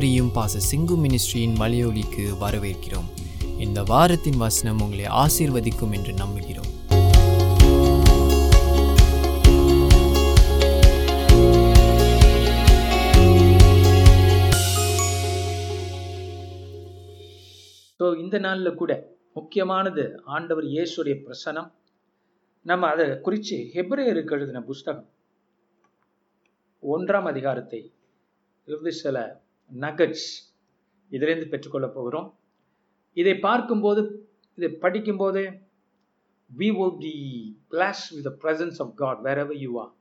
அனைவரையும் பாச சிங்கு மினிஸ்ட்ரியின் மலையொலிக்கு வரவேற்கிறோம். இந்த வாரத்தின் வசனம் உங்களை ஆசீர்வதிக்கும் என்று நம்புகிறோம். ஸோ இந்த நாளில் கூட முக்கியமானது ஆண்டவர் இயேசுடைய பிரசனம். நம்ம அதை குறித்து ஹெப்ரேயருக்கு எழுதின புஸ்தகம். ஒன்றாம் அதிகாரத்தை இருந்து சில நகட்ஸ் இதிலிருந்து பெற்றுக்கொள்ளப் போகிறோம் இதை பார்க்கும்போது இதை படிக்கும்போது we will be bless with the presence of God wherever you are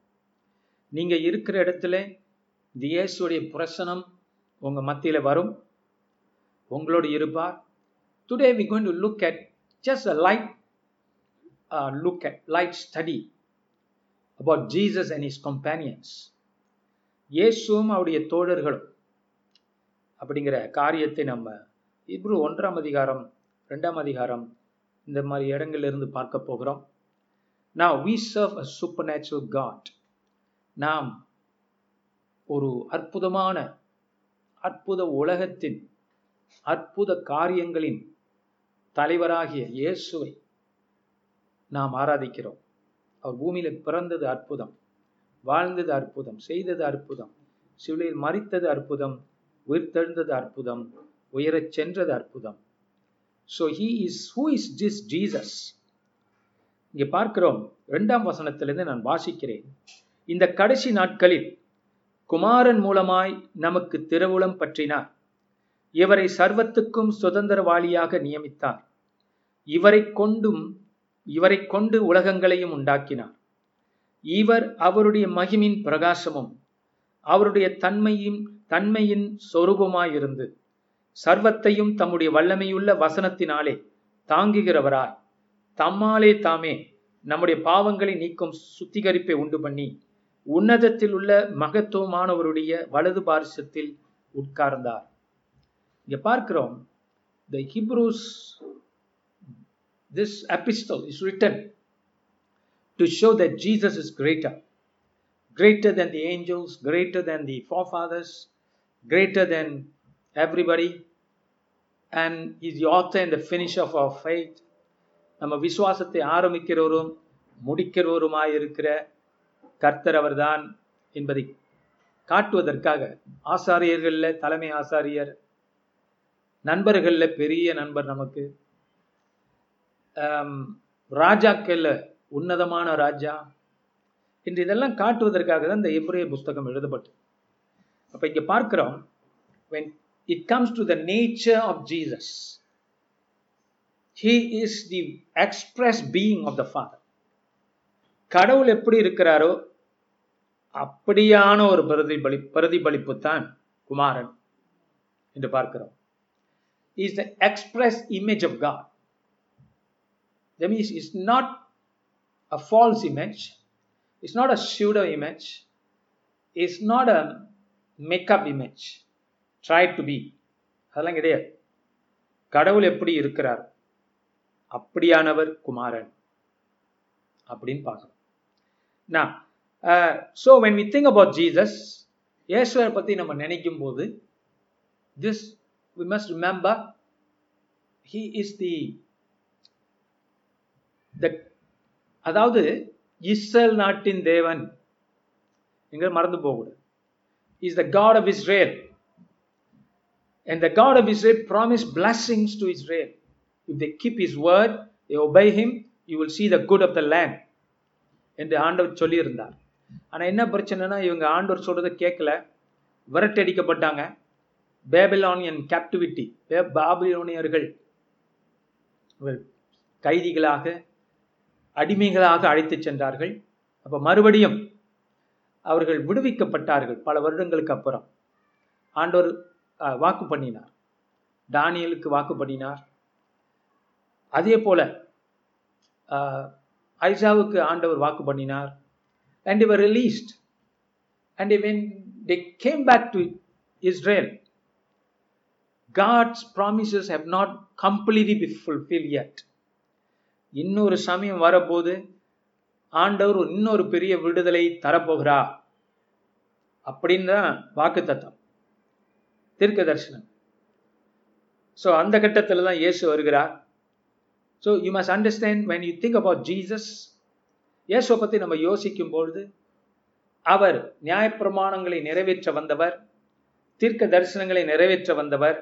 நீங்கள் இருக்கிற இடத்துல இந்த இயேசுடைய பிரசனம் உங்கள் மத்தியில் வரும் உங்களோடு இருப்பார் today we going to look at just a light look at light study about Jesus and his companions இயேசுவும் அவருடைய தோழர்களும் அப்படிங்கிற காரியத்தை நம்ம இப்ரு ஒன்றாம் அதிகாரம் ரெண்டாம் அதிகாரம் இந்த மாதிரி இடங்கள்ல இருந்து பார்க்க போகிறோம். நான் we serve a super natural God நாம் ஒரு அற்புதமான அற்புத உலகத்தின் அற்புத காரியங்களின் தலைவராகிய இயேசுவை நாம் ஆராதிக்கிறோம். அவர் பூமியில பிறந்தது அற்புதம் வாழ்ந்தது அற்புதம் செய்தது அற்புதம் சிவிலையில் மறித்தது அற்புதம் உயிர்த்தெழுந்தது அற்புதம் உயரச் சென்றது அற்புதம். So he is who is this Jesus இங்கே பார்க்கிறோம் இரண்டாம் வசனத்திலிருந்து நான் வாசிக்கிறேன். இந்த கடைசி நாட்களில் குமாரன் மூலமாய் நமக்கு திருவுளம் பற்றினார். இவரை சர்வத்துக்கும் சுதந்திரவாளியாக நியமித்தார். இவரை கொண்டும் இவரை கொண்டு உலகங்களையும் உண்டாக்கினார். இவர் அவருடைய மகிமின் பிரகாசமும் அவருடைய தன்மையும் தன்மையின் சொரூபமாயிருந்து சர்வத்தையும் தம்முடைய வல்லமையுள்ள வசனத்தினாலே தாங்குகிறவராய் தம்மாலே தாமே நம்முடைய பாவங்களை நீக்கும் சுத்திகரிப்பை உண்டு பண்ணி உன்னதத்தில் உள்ள மகத்துவமானவருடைய வலது பாரிசத்தில் உட்கார்ந்தார். இங்க பார்க்கிறோம் the Hebrews this epistle is written to show that Jesus is greater greater than the angels greater than the fathers greater than everybody and is the author and the finisher of our faith. நம்ம விசுவாசத்தை ஆரம்பிக்கிறவரும் முடிக்கிறவருமாய் இருக்கிற கர்த்தர் அவர்தான் என்பதை காட்டுவதற்காக ஆசாரியர்கள்ல தலைமை ஆசாரியர் நண்பர்கள்ல பெரிய நண்பர் நமக்கு ராஜாக்கள்ல உன்னதமான ராஜா என்று இதெல்லாம் காட்டுவதற்காக தான் இந்த எப்ரே புஸ்தகம் எழுதப்பட்டு அப்ப இங்க பார்க்கிறோம் when it comes to the nature of Jesus he is the express being of the father கடவுள் எப்படி இருக்கிறாரோ அப்படியான ஒரு பிரதிபலி பிரதிபலிப்பு தான் குமாரன் என்று பார்க்கிறோம் is the express image of God. That means it's not a false image, it's not a pseudo image, it's not a makeup image try to be அதெல்லாம் கிடையாது. கடவுள் எப்படி இருக்கிறார்? அப்படியானவர் குமாரன். அப்படின்னு பார்க்கணும். நான் so when we think about Jesus இயேசுவரை பற்றி நம்ம நினைக்கும் போது this we must remember he is the அதாவது இஸ்ரேல் நாட்டின் தேவன். எங்க மறந்து போகக்கூடாது. Is the God of Israel. and the God of Israel promised blessings to Israel. If they keep his word, they obey him, you will see the good of the land. என்று ஆண்டவர் சொல்லியிருந்தார் ஆனால் என்ன பிரச்சனைனா இவங்க ஆண்டவர் சொல்றதை கேட்கல விரட்டடிக்கப்பட்டாங்க பேபிலானியன் கேப்டிவிட்டி பாபிலோனியர்கள் கைதிகளாக அடிமைகளாக அழைத்து சென்றார்கள் அப்போ மறுபடியும் அவர்கள் விடுவிக்கப்பட்டார்கள் பல வருடங்களுக்கு அப்புறம். ஆண்டவர் வாக்கு பண்ணினார். டானியலுக்கு வாக்கு பண்ணினார். அதே போல ஐசாவுக்கு ஆண்டவர் வாக்கு பண்ணினார். அண்ட் இவர் released and when they came back to Israel God's promises have not completely be fulfill yet இன்னொரு சமயம் வரபோது ஆண்டவர் இன்னொரு பெரிய விடுதலை தரப்போகிறா அப்படின்னு தான் வாக்கு தத்தம் தீர்க்க தரிசனம். ஸோ அந்த கட்டத்தில் தான் இயேசு வருகிறார். So you must understand when you think about Jesus இயேசுவை பற்றி நம்ம யோசிக்கும் பொழுது அவர் நியாயப்பிரமாணங்களை நிறைவேற்ற வந்தவர் தீர்க்க தரிசனங்களை நிறைவேற்ற வந்தவர்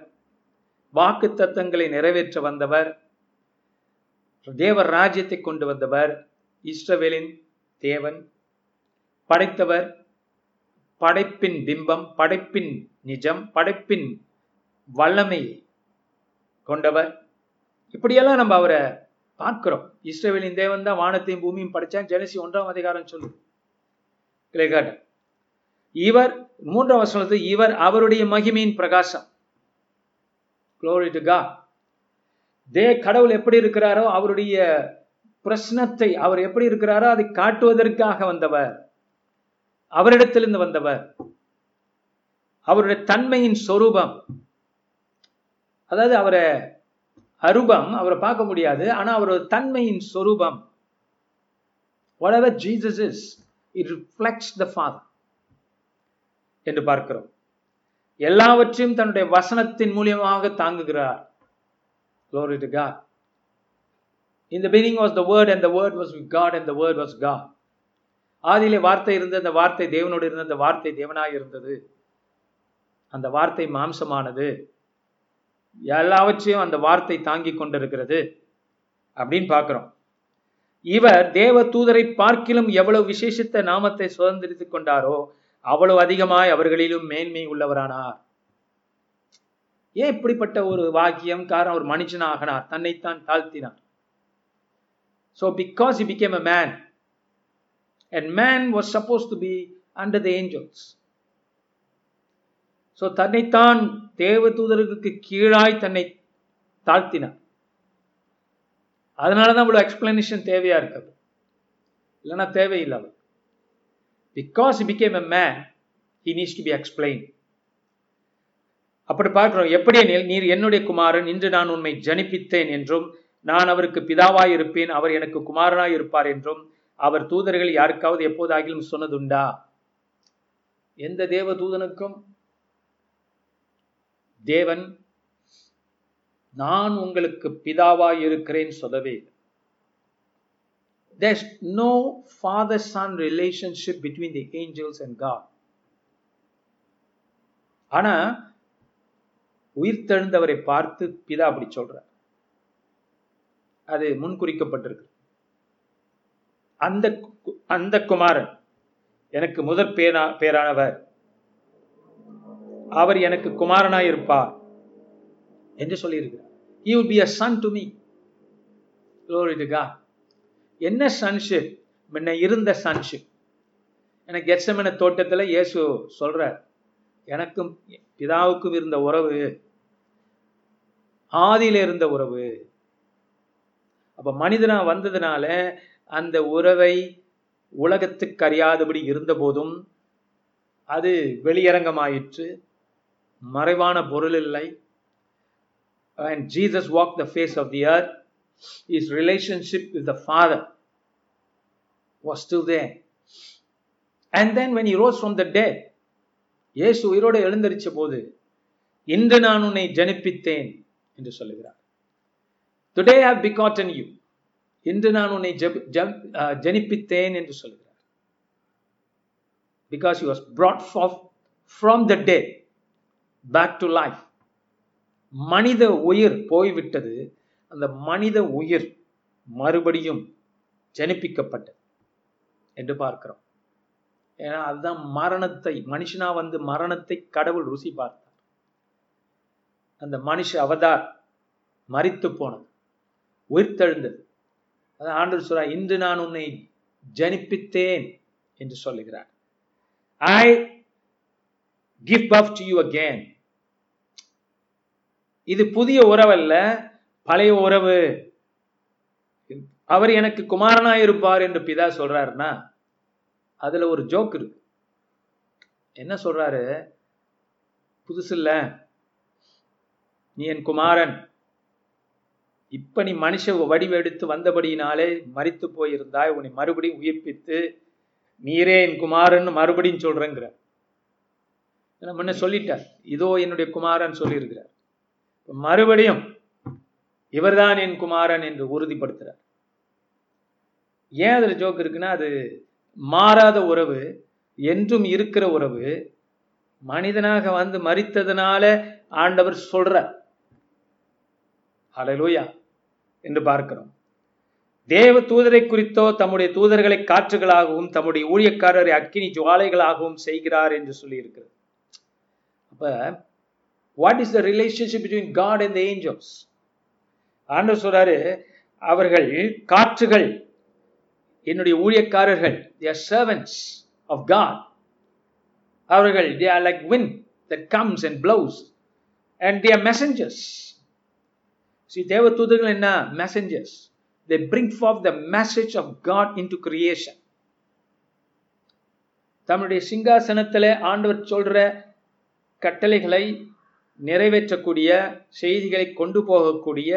வாக்கு தத்தங்களை நிறைவேற்ற வந்தவர் தேவர் ராஜ்யத்தை கொண்டு வந்தவர் இஸ்ரவேலின் தேவன் படைத்தவர் படைப்பின் பிம்பம் படைப்பின் நிஜம் படைப்பின் வல்லமை கொண்டவர். இப்படியெல்லாம் நம்ம அவரை பார்க்கிறோம். இஸ்ரேவேலின் தேவன் தான் வானத்தையும் பூமியும் படைச்சான். ஜெனசி ஒன்றாம் அதிகாரம் சொல்லு கிரேகாட் இவர் மூன்றாம் வசனத்து இவர் அவருடைய மகிமையின் பிரகாசம். Glory to தே கடவுள் எப்படி இருக்கிறாரோ அவருடைய பிரச்சனத்தை அவர் எப்படி இருக்கிறாரோ அதை காட்டுவதற்காக வந்தவர். அவரிடத்திலிருந்து வந்தவர். அவருடைய தன்மையின் சொரூபம். அதாவது அவரை அருபம் அவரை பார்க்க முடியாது ஆனா அவரோட தன்மையின் சொரூபம். Jesus Jesus is it reflects the என்று பார்க்கிறோம். எல்லாவற்றையும் தன்னுடைய வசனத்தின் மூலியமாக தாங்குகிறார். In the beginning was the word and the word was with God and the word was God. ஆதியிலே வார்த்தை இருந்தது அந்த வார்த்தை தேவனோடு இருந்த அந்த வார்த்தை தேவனாக இருந்தது. அந்த வார்த்தை மாம்சமானது. எல்லாவற்றையும் அந்த வார்த்தை தாங்கி கொண்டிருக்கிறது அப்படின்னு பார்க்குறோம். இவர் தேவ தூதரை பார்க்கிலும் எவ்வளவு விசேஷித்த நாமத்தை சுதந்திரித்து கொண்டாரோ அவ்வளவு அதிகமாய் அவர்களிலும் மேன்மை உள்ளவரானார். ஏன் இப்படிப்பட்ட ஒரு வாக்கியம் காரணம் ஒரு மனுஷனாகனார் தன்னைத்தான் தாழ்த்தினார். So because he became a man, and man was supposed to be under the angels. So தன்னைத்தான் தேவ தூதருக்கு கீழாய் தன்னை தாழ்த்தினார். அதனால தான் இவ்வளோ எக்ஸ்பிளனேஷன் தேவையா இருக்குது இல்லைன்னா தேவையில்லை அவர் because became a man he needs to be explain அப்படி பார்க்கிறோம் எப்படி நீர் என்னுடைய குமாரன் இன்று நான் உண்மை ஜனிப்பித்தேன் என்றும் நான் அவருக்கு பிதாவாய் இருப்பேன் அவர் எனக்கு குமாரனாய் இருப்பார் என்றும் அவர் தூதர்கள் யாருக்காவது எப்போதாகிலும் சொன்னதுண்டா? எந்த தேவ தூதனுக்கும்? தேவன் நான் உங்களுக்கு பிதாவாய் இருக்கிறேன் சொல்லவே There's no father-son relationship between the angels and God. ஆனா உயிர்த்தெழுந்தவரை பார்த்து பிதா அப்படி சொல்றார். அது முன்குறிக்கப்பட்டிருக்கு. அந்த அந்த குமாரன் எனக்கு முதற் பேரா பேரானவர். அவர் எனக்கு குமாரனாயிருப்பார் என்று சொல்லியிருக்கிறார். He will be a son என்ன சன்ஷிப் முன்ன இருந்த சன்ஷிப் எனக்கு எச்சமென தோட்டத்துல இயேசு சொல்றார் எனக்கும் பிதாவுக்கும் இருந்த உறவு ஆதியில இருந்த உறவு அப்ப மனிதனா வந்ததுனால அந்த உறவை உலகத்துக்கு அறியாதபடி இருந்த போதும் அது வெளியரங்கமாயிற்று. மறைவான பொருள் இல்லை. And Jesus walk the face of the earth is relationship with the father was still there and then when you rose from the dead இயேசு உயிரோடு எழுந்தரிச்ச போது இன்று நான் உன்னை ஜனிப்பித்தேன் என்று சொல்லுகிறார். டுடே ஹவ் பிகாட்டன் யூ இன்று நான் உன்னை ஜனிப்பித்தேன் என்று சொல்கிறார். Because you was brought from the dead back to life மனித உயிர் போய்விட்டது. அந்த மனித உயிர் மறுபடியும் ஜனிப்பிக்கப்பட்டது என்று பார்க்கிறோம். ஏன்னா அதுதான் மரணத்தை மனுஷனா வந்து மரணத்தை கடவுள் ருசி பார்த்தார். அந்த மனுஷ அவதார் மறித்து போனது உயிர்த்தெழுந்தது. ஆண்டு சொல்ற இன்று நான் உன்னை ஜனிப்பித்தேன் என்று சொல்லுகிறார். ஐ கிவ் பஃப் டு யூ அகேன் இது புதிய உறவல்ல பழைய உறவு. அவர் எனக்கு குமாரனாய் இருப்பார் என்று பிதா சொல்றாருன்னா அதுல ஒரு ஜோக் இருக்கு. என்ன சொல்றாரு? புதுசு இல்ல நீ என் குமாரன். இப்ப நீ மனுஷ வடிவெடுத்து வந்தபடியினாலே மறித்து போயிருந்தாய் உன்னை மறுபடியும் உயிர்ப்பித்து நீரே என் குமாரன் மறுபடியும் சொல்றேங்கிற முன்ன சொல்லிட்டார். இதோ என்னுடைய குமாரன் சொல்லியிருக்கிறார். மறுபடியும் இவர்தான் என் குமாரன் என்று உறுதிப்படுத்துறார். ஏன் அதுல ஜோக் இருக்குன்னா அது மாறாத உறவு என்றும் இருக்கிற உறவு மனிதனாக வந்து மறித்ததுனால ஆண்டவர் சொல்றார். அலலூயா என்று பார்க்கிறோம். தேவ தூதரை குறித்தோ தம்முடைய தூதர்களை காற்றுகளாகவும் தம்முடைய ஊழியக்காரரை அக்கினி ஜுவாலைகளாகவும் செய்கிறார் என்று சொல்லி இருக்கிறது அப்ப what is the relationship between God and angels ஆண்டவர் சொல்றாரு அவர்கள் காற்றுகள் என்னுடைய ஊழியக்காரர்கள் தேர் சர்வன்ஸ் ஆஃப் காட் அவர்கள் they are like wind that comes and blows and they are messengers C தேவ தூதர்கள் என்ன? Messengers they bring forth the message of God into creation தம்முடைய சிங்காசனத்தில் ஆண்டவர் சொல்ற கட்டளைகளை நிறைவேற்றக்கூடிய செய்திகளை கொண்டு போகக்கூடிய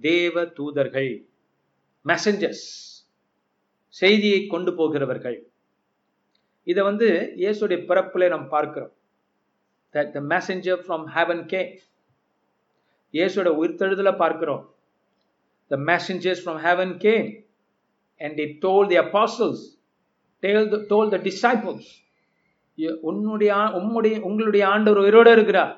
தேவ தூதர்கள் மெசஞ்சர்ஸ் செய்தியை கொண்டு போகிறவர்கள். இதை வந்து இயேசுடைய பிறப்பில் நாம் பார்க்கிறோம். That the messenger from heaven இயேசோட உயிர்த்தெழுதல பார்க்கிறோம் the messengers from heaven came and the told the apostles tell told the disciples உன்னுடைய உம்முடைய உங்களுடைய ஆண்டவர் உயிரோடு இருக்கிறார்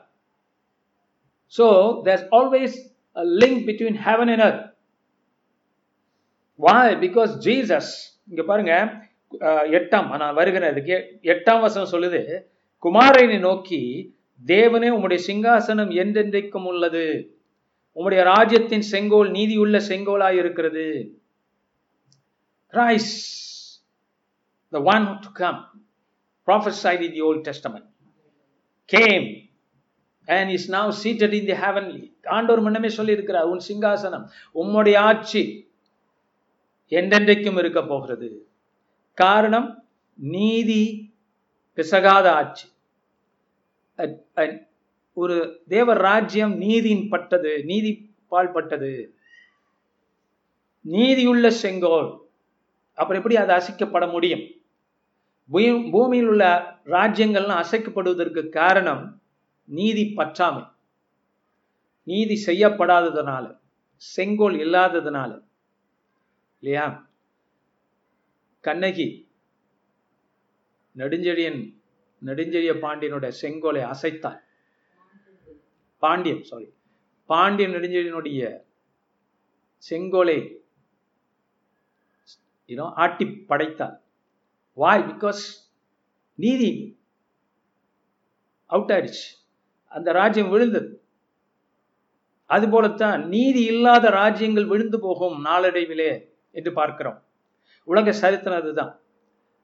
so there's always a link between heaven and earth why because Jesus இங்க பாருங்க எட்டாம் நான் வருகிறேன் அதுக்கு எட்டாம் வசனம் சொல்லுது குமாரனை நோக்கி தேவனே உம்முடைய சிங்காசனம் என்றென்றைக்கும் உள்ளது. உம்முடைய ராஜ்யத்தின் செங்கோல் நீதியுள்ள செங்கோலாய் இருக்கிறது. Christ, the one to come, prophesied in the Old Testament, came and is now seated in the heavenly. ஆண்டவர் முன்னமே சொல்லி இருக்கிறார் உன் சிங்காசனம் உம்முடைய ஆட்சி என்றென்றைக்கும் இருக்க போகிறது. காரணம் நீதி பிசகாத ஆட்சி. ஒரு தேவ ராஜ்யம் நீதியின் பட்டது நீதி பால் பட்டது. நீதியுள்ள செங்கோல். அப்புறம் எப்படி அது அசைக்கப்பட முடியும்? பூமியில் உள்ள ராஜ்யங்கள்லாம் அசைக்கப்படுவதற்கு காரணம் நீதி பற்றாமை. நீதி செய்யப்படாததுனால செங்கோல் இல்லாததுனால. இல்லையா? கண்ணகி நெடுஞ்செழியன் நெடுஞ்செழிய பாண்டியனுடைய செங்கோலை அசைத்தார். பாண்டியன் சாரி பாண்டியன் நெடுஞ்செழியனுடைய செங்கோலை ஆட்டி படைத்தார். வாய் பிகாஸ் நீதி அவுட் ஆயிடுச்சு அந்த ராஜ்யம் விழுந்தது. அதுபோலத்தான் நீதி இல்லாத ராஜ்யங்கள் விழுந்து போகும் நாளடைவிலே என்று பார்க்கிறோம். உலக சரித்திரம் அதுதான்.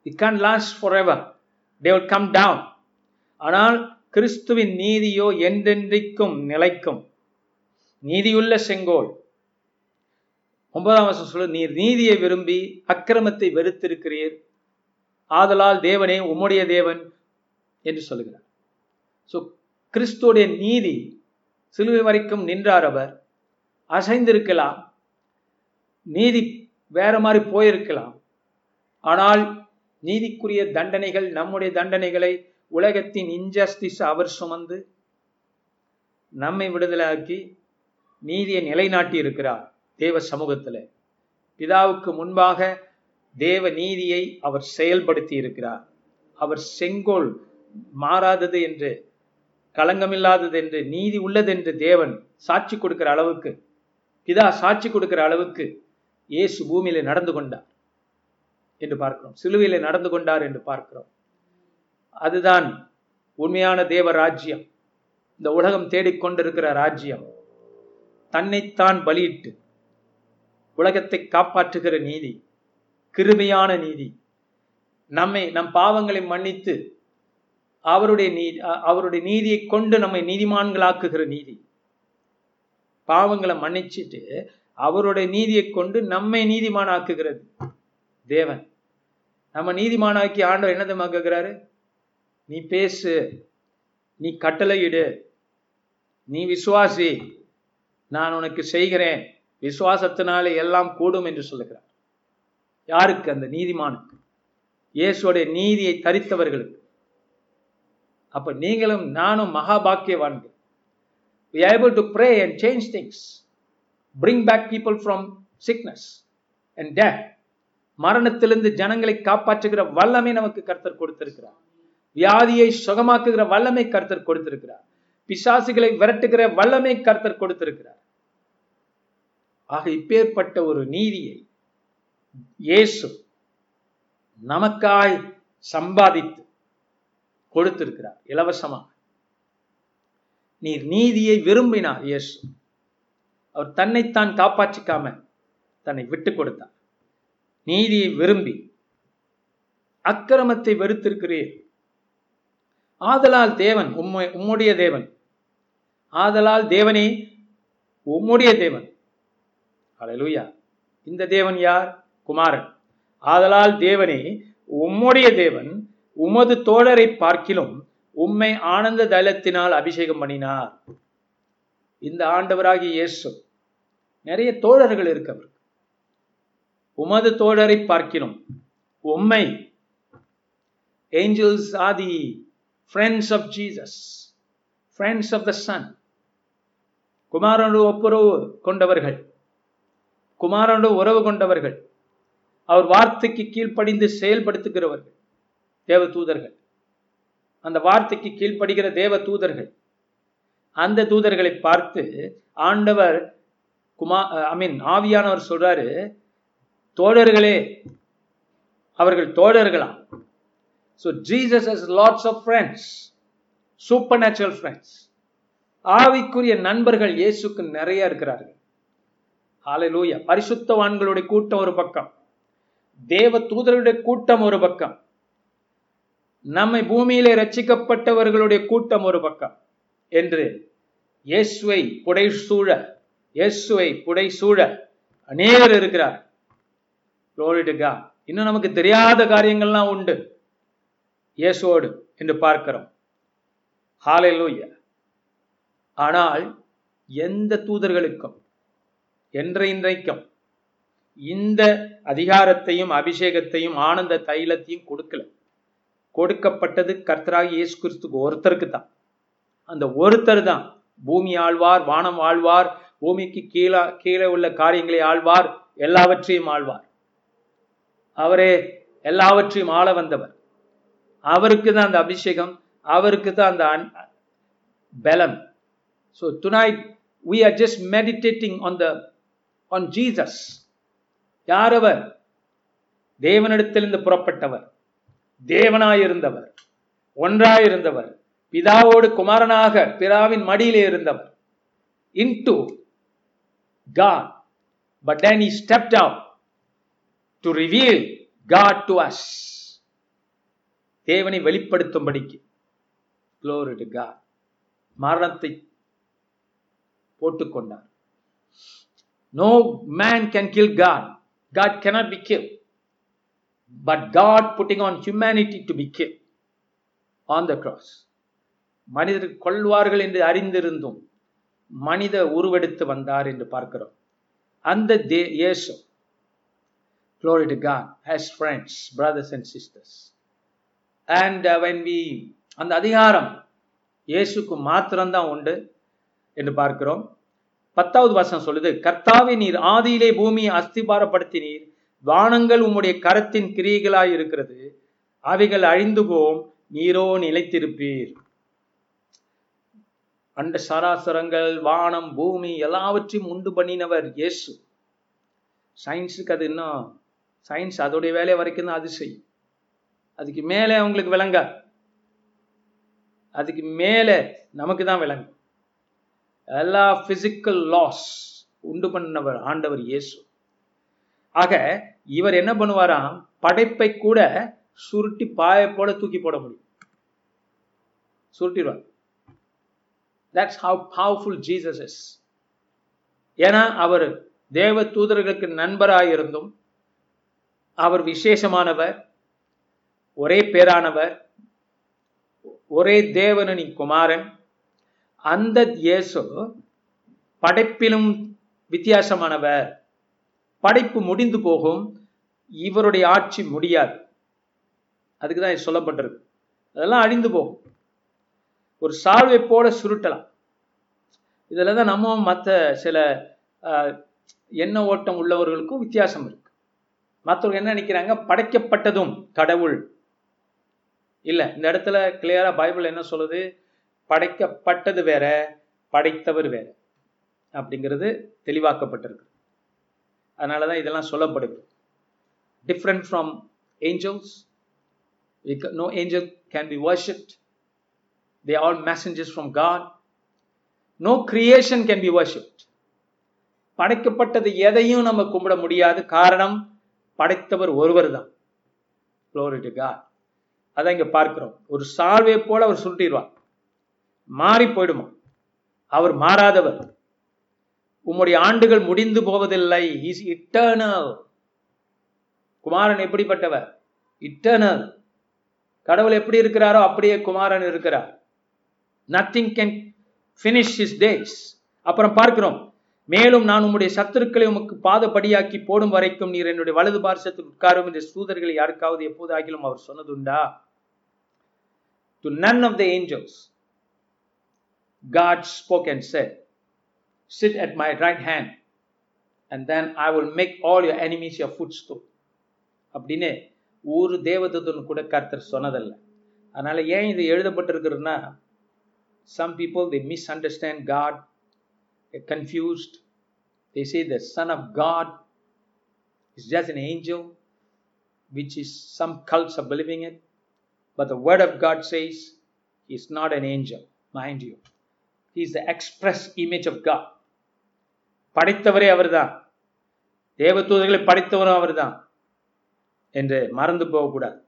It can last forever they will come down ஆனால் கிறிஸ்துவின் நீதியோ என்றென்றைக்கும் நிலைக்கும். நீதியுள்ள செங்கோல். ஒன்பதாம் வருஷம் சொல்லு நீர் நீதியை விரும்பி அக்கிரமத்தை வெறுத்திருக்கிறீர். ஆதலால் தேவனே உம்முடைய தேவன் என்று சொல்லுகிறார். ஸோ கிறிஸ்துடைய நீதி சிலுவை வரைக்கும் நின்றார் அவர். அசைந்திருக்கலாம். நீதி வேற மாதிரி போயிருக்கலாம். ஆனால் நீதிக்குரிய தண்டனைகள் நம்முடைய தண்டனைகளை உலகத்தின் இன்ஜஸ்டிஸ் அவர் சுமந்து நம்மை விடுதலாக்கி நீதியை நிலைநாட்டி இருக்கிறார் தேவ சமூகத்தில். பிதாவுக்கு முன்பாக தேவ நீதியை அவர் செயல்படுத்தி இருக்கிறார். அவர் செங்கோல் மாறாதது என்று களங்கமில்லாதது என்று நீதி உள்ளது என்று தேவன் சாட்சி கொடுக்கிற அளவுக்கு பிதா சாட்சி கொடுக்கிற அளவுக்கு இயேசு பூமியில நடந்து கொண்டார். என்று பார்க்கிறோம். சிலுவையில் நடந்து கொண்டார் என்று பார்க்கிறோம். அதுதான் உண்மையான தேவ ராஜ்யம். இந்த உலகம் தேடிக்கொண்டிருக்கிற ராஜ்யம். தன்னைத்தான் பலியிட்டு உலகத்தை காப்பாற்றுகிற நீதி கிருமையான நீதி நம்மை நம் பாவங்களை மன்னித்து அவருடைய நீதி அவருடைய நீதியை கொண்டு நம்மை நீதிமான்களாக்குகிற நீதி. பாவங்களை மன்னிச்சுட்டு அவருடைய நீதியை கொண்டு நம்மை நீதிமானாக்குகிறது. தேவன். நம்ம நீதிமானாக்கி ஆண்டவர் என்ன கேட்கிறாரு நீ பேசு நீ கட்டளையிடு நீ விசுவாசி நான் உனக்கு செய்கிறேன். விசுவாசத்தினாலே எல்லாம் கூடும் என்று சொல்லுகிறார். யாருக்கு? அந்த நீதிமானுக்கு. இயேசுடைய நீதியை தரித்தவர்களுக்கு. அப்ப நீங்களும் நானும் மகாபாக்கியவான்கள். We able to pray and change things bring back people from sickness and dead மரணத்திலிருந்து ஜனங்களை காப்பாற்றுகிற வல்லமை நமக்கு கர்த்தர் கொடுத்திருக்கிறார். வியாதியை சுகமாக்குகிற வல்லமை கர்த்தர் கொடுத்திருக்கிறார். பிசாசுகளை விரட்டுகிற வல்லமை கர்த்தர் கொடுத்திருக்கிறார். ஆக இப்பேற்பட்ட ஒரு நீதியை இயேசு நமக்காய் சம்பாதித்து கொடுத்திருக்கிறார் இலவசமாக. நீர் நீதியை விரும்பினார் இயேசு. அவர் தன்னைத்தான் காப்பாற்றிக்காம தன்னை விட்டு கொடுத்தார். நீதியை விரும்பி அக்கிரமத்தை வெறுத்திருக்கிறீர். ஆதலால் தேவன் உம்மை உம்முடைய தேவன். ஆதலால் தேவனே உம்முடைய தேவன். அலையலூயா இந்த தேவன் யார்? குமாரன். ஆதலால் தேவனே உம்முடைய தேவன் உமது தோழரை பார்க்கிலும் உம்மை ஆனந்த தைலத்தினால் அபிஷேகம் பண்ணினார். இந்த ஆண்டவராகிய இயேசு. நிறைய தோழர்கள் இருக்கவர். உமது தோழரை பார்க்கிறோம். உம்மை. Angels are the friends of Jesus friends of the son குமாரனோடு ஒப்புரவு கொண்டவர்கள். குமாரனோடு உறவு கொண்டவர்கள். அவர் வார்த்தைக்கு கீழ்ப்படிந்து செயல்படுத்துகிறவர்கள். தேவ தூதர்கள் அந்த வார்த்தைக்கு கீழ்ப்படுகிற தேவ தூதர்கள் அந்த தூதர்களை பார்த்து ஆண்டவர் குமா ஐ மீன் ஆவியானவர் சொல்றாரு தோழர்களே அவர்கள் தோழர்களா? So Jesus has lots of friends super natural friends ஆவிக்குரிய நண்பர்கள் இயேசுக்கு நிறைய இருக்கிறார்கள். ஹalleluya பரிசுத்தவான்களுடைய கூட்டம் ஒரு பக்கம். தேவ தூதருடைய கூட்டம் ஒரு பக்கம். நம்மை பூமியிலே ரச்சிக்கப்பட்டவர்களுடைய கூட்டம் ஒரு பக்கம். என்று இயேசுவை புடை சூழ இயேசுவை புடை சூழ அநேகர் இருக்கிறார். லோரிடுகா இன்னும் நமக்கு தெரியாத காரியங்கள்லாம் உண்டு. இயேசுவோடு என்று பார்க்கிறோம். ஹாலையிலூய ஆனால் எந்த தூதர்களுக்கும் என்ற இன்றைக்கும் இந்த அதிகாரத்தையும் அபிஷேகத்தையும் ஆனந்த தைலத்தையும் கொடுக்கல. கொடுக்கப்பட்டது கர்த்தராக இயேசு கிறிஸ்துக்கு ஒருத்தருக்கு தான். அந்த ஒருத்தர் தான் பூமி ஆழ்வார் வானம் ஆழ்வார் பூமிக்கு கீழே கீழே உள்ள காரியங்களை ஆழ்வார் எல்லாவற்றையும் ஆழ்வார். அவரே எல்லாவற்றையும் ஆள வந்தவர். அவருக்கு தான் அந்த அபிஷேகம் அவருக்கு தான் அந்த பலம் so tonight we are just meditating on the on Jesus யார் அவர்? தேவனிடத்திலிருந்து புறப்பட்டவர். தேவனாயிருந்தவர். ஒன்றாயிருந்தவர். பிதாவோடு குமாரனாக பிதாவின் மடியிலே இருந்தவர். Into God but then he stepped out to reveal God to us தேவனை வெளிப்படுத்தும்படிக்கு க்ளோரி டு காட் மரணத்தை போட்டுக்கொண்டார் no man can kill God God cannot be kill but God putting on humanity to be kill on the cross மனிதர் கொள்வார்கள் என்று அறிந்திருந்தும் மனித உருவெடுத்து வந்தார் என்று பார்க்கிறோம் அந்த தே இயேசு glory to God. Has friends brothers and sisters. And uh, when we அந்த அதிகாரம் இயேசுக்கு மாத்திரம்தான் உண்டு என்று பார்க்கிறோம். பத்தாவது வசனம் சொல்லுது கர்த்தாவி நீர் ஆதியிலே பூமியை அஸ்திபாரப்படுத்தினீர். வானங்கள் உம்முடைய கரத்தின் கிரியைகளாய் இருக்கிறது. அவைகள் அழிந்து போம் நீரோ நிலைத்திருப்பீர். அண்ட சராசரங்கள் வானம் பூமி எல்லாவற்றையும் உண்டு பண்ணினவர் இயேசு. சயின்ஸுக்கு அது இன்னும் சயின்ஸ் அதோடைய வேலையை வரைக்கும் தான் அது செய்யும் அதுக்கு மேலே அவங்களுக்கு விளங்க. அதுக்கு மேலே நமக்கு தான் விளங்கும் எல்லா பிசிக்கல் லாஸ் உண்டு பண்ணவர் ஆண்டவர் இயேசு. ஆக இவர் என்ன பண்ணுவாராம்? படைப்பை கூட சுருட்டி பாய போல தூக்கி போட முடியும். சுருட்டிடுவார். That's how powerful Jesus is ஏன்னா அவர் தேவ தூதர்களுக்கு நண்பராக இருந்தும் அவர் விசேஷமானவர் ஒரே பேரானவர் ஒரே தேவனின் குமாரன். அந்த இயேசு படைப்பிலும் வித்தியாசமானவர். படைப்பு முடிந்து போகும் இவருடைய ஆட்சி முடியாது. அதுக்கு தான் சொல்லப்பட்டிருக்கு. அதெல்லாம் அழிந்து போகும். ஒரு சால்வை போல சுருட்டலாம். இதில் தான் நம்ம மற்ற சில எண்ண ஓட்டம் உள்ளவர்களுக்கும் வித்தியாசம் இருக்கு. மற்றவங்க என்ன நினைக்கிறாங்க? படைக்கப்பட்டதும் கடவுள். இல்லை இந்த இடத்துல கிளியரா பைபிள் என்ன சொல்லுது? படைக்கப்பட்டது வேற படைத்தவர் வேற. அப்படிங்கிறது தெளிவாக்கப்பட்டிருக்கு. அதனாலதான் இதெல்லாம் சொல்லப்படுது. Different from angels no angel can be worshipped they all They from God no creation can be worshipped படைக்கப்பட்டது எதையும் நம்ம கும்பிட முடியாது. காரணம் படைத்தவர் ஒருவர் தான் Glory அதான் இங்க பார்க்கிறோம். ஒரு சால்வை போல அவர் சுருட்டிடுவார். மாறி போயிடுமா? அவர் மாறாதவர். உம்முடைய ஆண்டுகள் முடிந்து போவதில்லை. இஸ் இட்டர்னல் குமாரன் எப்படிப்பட்டவர்? இட்டர்னல் கடவுள் எப்படி இருக்கிறாரோ அப்படியே குமாரன் இருக்கிறார். Nothing can finish his days அப்புறம் பார்க்கிறோம். மேலும் நான் உம்முடைய சத்துருக்களை உமக்கு பாதப்படியாக்கி போடும் வரைக்கும் நீர் என்னுடைய வலது பார்சத்தில் உட்காரும். என்ற சூதர்களை யாருக்காவது எப்போது ஆகிலும் அவர் சொன்னதுண்டா? To none of the angels God spoke and said sit at my right hand and then I will make all all enemies enemies your footstool. அப்படின்னு ஒரு தேவதத்துன்னு கூட கர்த்தர் சொன்னதல்ல. அதனால ஏன் இது எழுதப்பட்டிருக்கிறதுனா some people the misunderstand God confused they say the son of God is just an angel which is some cults are believing it but the word of God says he is not an angel mind you he is the express image of God படைத்தவரே அவர்தான் தேவதூதர்களை படைத்தவரும் அவர்தான் என்று மறந்து போகக்கூடாது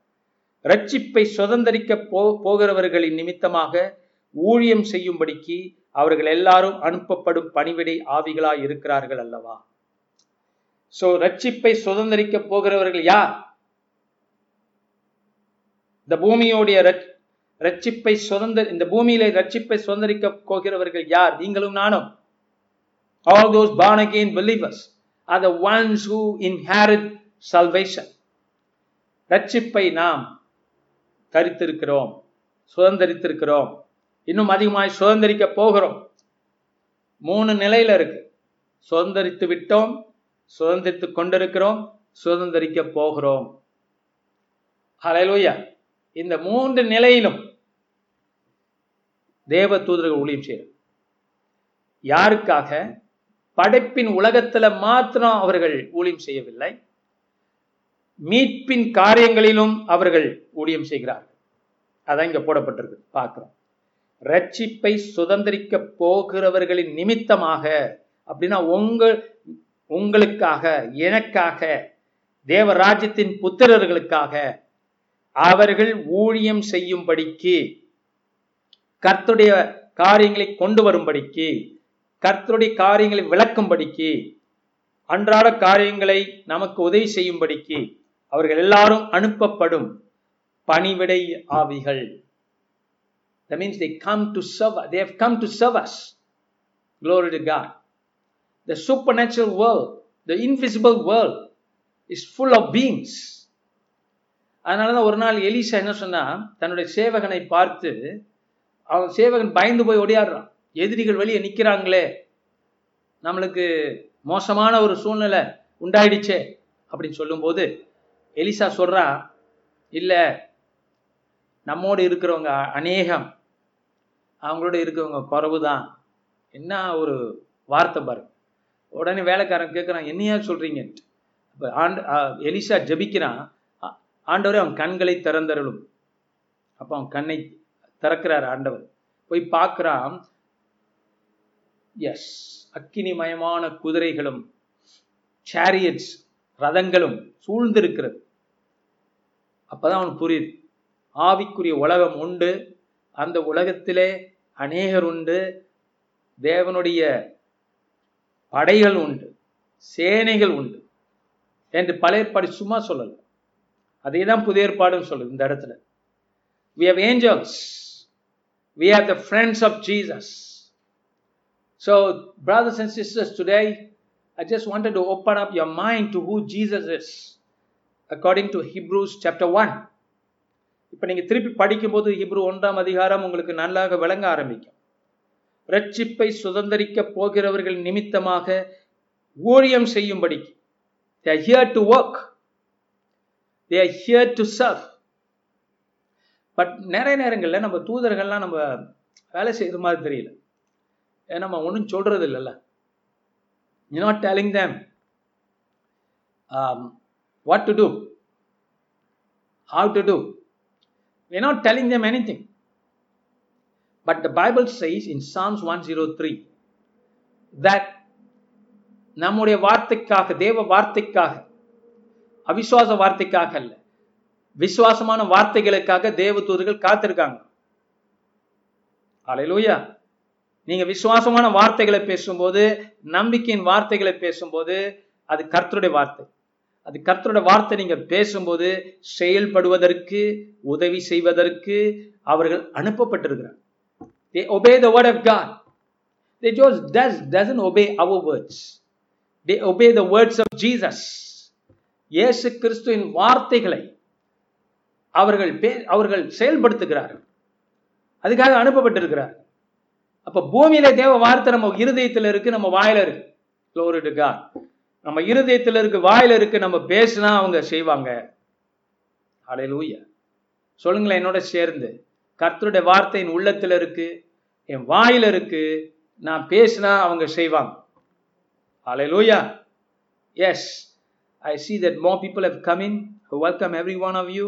ரட்சிப்பை சுதந்திரிக்க போ போகிறவர்களின் நிமித்தமாக ஊழியம் செய்யும்படிக்கு அவர்கள் எல்லாரும் அனுப்பப்படும் பணிவிடை ஆவிகளாய் இருக்கிறார்கள் அல்லவா? சோ ரட்சிப்பை சுதந்திரிக்க போகிறவர்கள் யார்? இந்த பூமியோடைய ரட்சிப்பை சுதந்திர இந்த பூமியில ரட்சிப்பை சுதந்திரிக்க போகிறவர்கள் யார்? நீங்களும் நானும். All those born again believers are the ones who inherit salvation ரட்சிப்பை நாம் தரித்திருக்கிறோம் சுதந்திரித்திருக்கிறோம். இன்னும் அதிகமாய் சுதந்திரிக்க போகிறோம். மூணு நிலையில இருக்கு. சுதந்திரித்து விட்டோம் சுதந்திரித்து கொண்டிருக்கிறோம் சுதந்திரிக்க போகிறோம். ஹalleluya. இந்த மூன்று நிலையிலும் தேவ தூதர்கள் ஊழியம் செய்யும் யாருக்காக? படைப்பின் உலகத்துல மாத்திரம் அவர்கள் ஊழியம் செய்யவில்லை. மீட்பின் காரியங்களிலும் அவர்கள் ஊழியம் செய்கிறார்கள். அதான் இங்க போடப்பட்டிருக்கு. பார்க்கிறோம். ரட்சிப்பை சுதந்திரிக்க போகிறவர்களின் நிமித்தமாக அப்படின்னா உங்கள் உங்களுக்காக எனக்காக தேவராஜ்யத்தின் புத்திரர்களுக்காக அவர்கள் ஊழியம் செய்யும்படிக்கு கர்த்துடைய காரியங்களை கொண்டு வரும்படிக்கு கர்த்தருடைய காரியங்களை விளக்கும்படிக்கு அன்றாட காரியங்களை நமக்கு உதவி செய்யும்படிக்கு அவர்கள் எல்லாரும் அனுப்பப்படும் பணிவிடை ஆவிகள். That means they come to serve. They have come to serve us. Glory to God. The supernatural world, the invisible world is full of beings. அதனாலதான் ஒரு நாள் எலிசா என்ன சொன்னா தன்னுடைய சேவகனை பார்த்து அவன் சேவகன் பயந்து போய் ஓடியாடுறான் எதிரிகள் வெளியே நிற்கிறாங்களே நம்மளுக்கு மோசமான ஒரு சூழ்நிலை உண்டாயிடுச்சே அப்படின்னு சொல்லும்போது எலிசா சொல்றான் இல்ல நம்மோடு இருக்கிறவங்க அநேகம் அவங்களோட இருக்கிறவங்க குறவு தான் என்ன ஒரு வார்த்தை பாருங்க உடனே வேலைக்காரன் கேட்குறான் என்னையா சொல்றீங்கன்ட்டு இப்போ ஆண்டு எலிஷா எலிசா ஜெபிக்கிறான். ஆண்டவரே அவன் கண்களை திறந்தருளும். அப்போ அவன் கண்ணை திறக்கிறார் ஆண்டவர். போய் பார்க்குறான். எஸ் அக்கினிமயமான குதிரைகளும் சேரியட்ஸ் ரதங்களும் சூழ்ந்திருக்கிறது. அப்போதான் அவனுக்கு புரியுது. ஆவிக்குரிய உலகம் உண்டு. அந்த உலகத்திலே அநேகர் உண்டு தேவனுடைய படைகள் உண்டு சேனைகள் உண்டு என்று பழைய ஏற்பாடு சும்மா சொல்லலை அதே தான் புதிய ஏற்பாடுன்னு சொல்லுது இந்த இடத்துல we have angels we have the friends of Jesus so brothers and sisters today I just wanted to open up your mind to who Jesus is according to Hebrews chapter one இப்ப நீங்க திருப்பி படிக்கும்போது Hebrew ஒன்றாம் அதிகாரம் உங்களுக்கு நல்லாக விளங்க ஆரம்பிக்கும். ரட்சிப்பை சுதந்திரிக்க போகிறவர்கள் நிமித்தமாக ஊழியம் செய்யும்படிக்கு they here to to they here to here but நிறைய நேரங்களில் நம்ம தூதர்கள்லாம் நம்ம வேலை செய்யற மாதிரி தெரியல. ஏன்னா நம்ம ஒன்றும் சொல்றது இல்லைல்ல. You not telling them what to do how to do we're not telling them anything. But the bible says in psalms 103 that நம்முடைய வார்த்தைக்காக தேவ வார்த்தைக்காக அவிசுவாச வார்த்தைக்காக அல்ல. விசுவாசமான வார்த்தைகளுக்காக தேவ தூதர்கள் காத்திருக்காங்க. அலையிலூயா நீங்க விசுவாசமான வார்த்தைகளை பேசும்போது நம்பிக்கையின் வார்த்தைகளை பேசும்போது அது கர்த்தருடைய வார்த்தை. அது கர்த்தரோட வார்த்தை நீங்க பேசும்போது செயல்படுவதற்கு உதவி செய்வதற்கு அவர்கள் அனுப்பப்பட்டிருக்கிறார். They obey the word of god. They just does doesn't obey our words. They obey the words of jesus. இயேசு கிறிஸ்துவின் வார்த்தைகளை அவர்கள் அவர்கள் செயல்படுத்துகிறார்கள் அதுக்காக அனுப்பப்பட்டிருக்கிறார். அப்போ பூமியில தேவ வார்த்தை நம்ம இருதயத்துல இருக்கு நம்ம வாயில இருக்கு. நம்ம இருதயத்தில் இருக்கு வாயில இருக்கு நம்ம பேசினா அவங்க செய்வாங்க. அலையிலூயா சொல்லுங்களேன் என்னோட சேர்ந்து. கர்த்தருடைய வார்த்தையின் உள்ளத்தில் இருக்கு என் வாயில இருக்கு நான் பேசினா அவங்க செய்வாங்க. அலையிலூயா yes I see that more people have come in welcome every one of you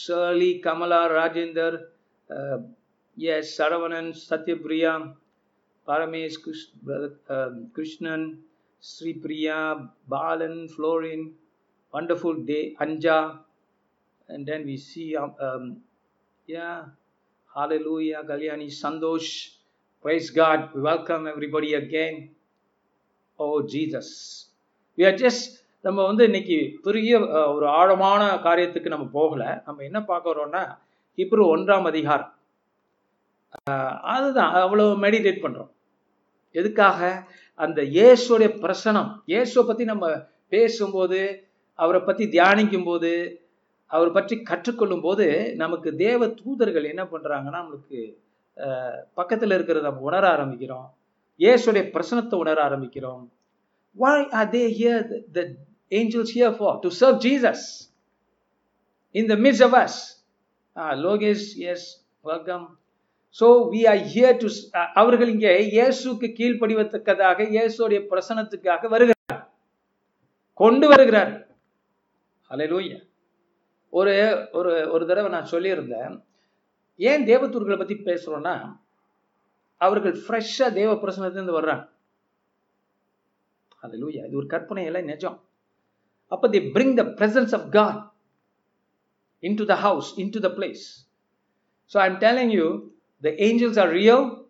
Shirley Kamala Rajender S Saravanan Sathyapriya uh, yes, Saravanan, Satyapriya, Paramesh, Krish, brother, um, Krishnan, Sri Priya, Balan, Florin, wonderful day, Anja, and then we see, um, um, yeah, hallelujah, Kalyani, Sandosh, praise God, we welcome everybody again. Oh, Jesus. We are just நம்ம வந்து இன்னைக்கு பெரிய அஹ், ஒரு ஆழமான காரியத்துக்கு நம்ம போகல நம்ம என்ன பார்க்கறோம்னா ஹிப்ரு ஒன்றாம் அதிகாரம் அஹ், அதுதான் அவ்வளவு மெடிடேட் பண்றோம் எதுக்காக? அந்த இயேசுடைய பிரசனம். இயேசுவை பத்தி நம்ம பேசும்போது அவரை பத்தி தியானிக்கும் போது அவரை பற்றி கற்றுக்கொள்ளும் போது நமக்கு தேவ தூதர்கள் என்ன பண்றாங்கன்னா நம்மளுக்கு அஹ், இருக்கிறத நம்ம உணர ஆரம்பிக்கிறோம். இயேசுடைய பிரசனத்தை உணர ஆரம்பிக்கிறோம். Why are they here the, the angels here for? To serve jesus. In the midst of us. ah yes welcome so we are here to அவர்கள் இங்கே இயேசுக்கு கீழ்ப்படிவத்தக்கதாக இயேசுடைய பிரசனத்துக்காக வருகிறார். கொண்டு வருகிறார். ஹalleluya. ஒரு ஒரு ஒரு தடவை நான் சொல்லியிருந்தேன். ஏன் தேவதூர்களை பற்றி பேசுறோம்னா அவர்கள் ஃப்ரெஷ்ஷா தேவ பிரசனத்துலேருந்து வர்றாங்க. Hallelujah. இது ஒரு கற்பனை எல்லாம் நிஜம். அப்போ the bring the presence of God into the house into the place so I am telling you the angels are real,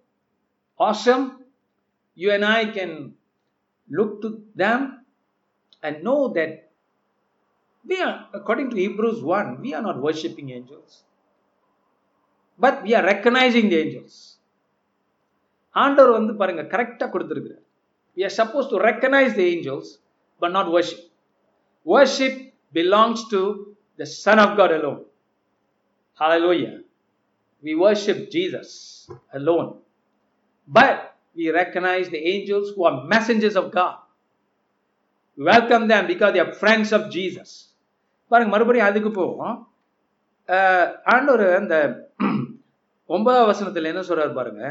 awesome. You and I can look to them and know that we are, according to Hebrews 1, we are not worshipping angels, but we are recognizing the angels. ஆண்டவர் வந்து பாருங்க கரெக்டா கொடுத்திருக்கிறார் we are supposed to recognize the angels but not worship worship belongs to the son of god alone hallelujah we worship jesus alone. But we recognize the angels who are messengers of god. We welcome them because they are friends of jesus. பாருங்க மறுபடியும் அதுக்கு போவோம். ஆண்டவர் அந்த ஒன்பதாம் வசனத்துல என்ன சொல்றாரு பாருங்க?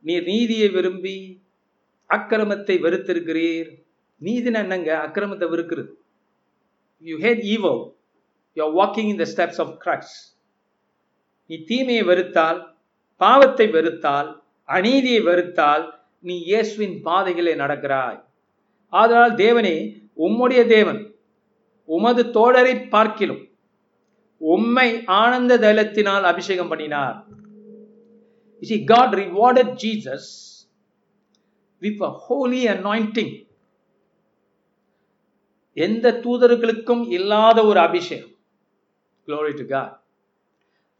நீர் நீதியை விரும்பி அக்கிரமத்தை வெறுத்திருக்கிறீர். நீதினா என்னங்க? அக்கிரமத்தை வெறுக்கிறது. You hate evil you are walking in the steps of Christ நீ தீமையை வெறுத்தால் பாவத்தை வெறுத்தால் அநீதியை வெறுத்தால் நீ இயேசுவின் பாதைகளை நடக்கிறாய் ஆதலால் தேவனே உம்முடைய தேவன் உமது தோழரை பார்க்கிலும் உம்மை ஆனந்த தைலத்தினால் அபிஷேகம் பண்ணினார் You see, God rewarded Jesus with a holy anointing. எந்த தூதர்களுக்கும் இல்லாத ஒரு அபிஷேகம் Glory to God.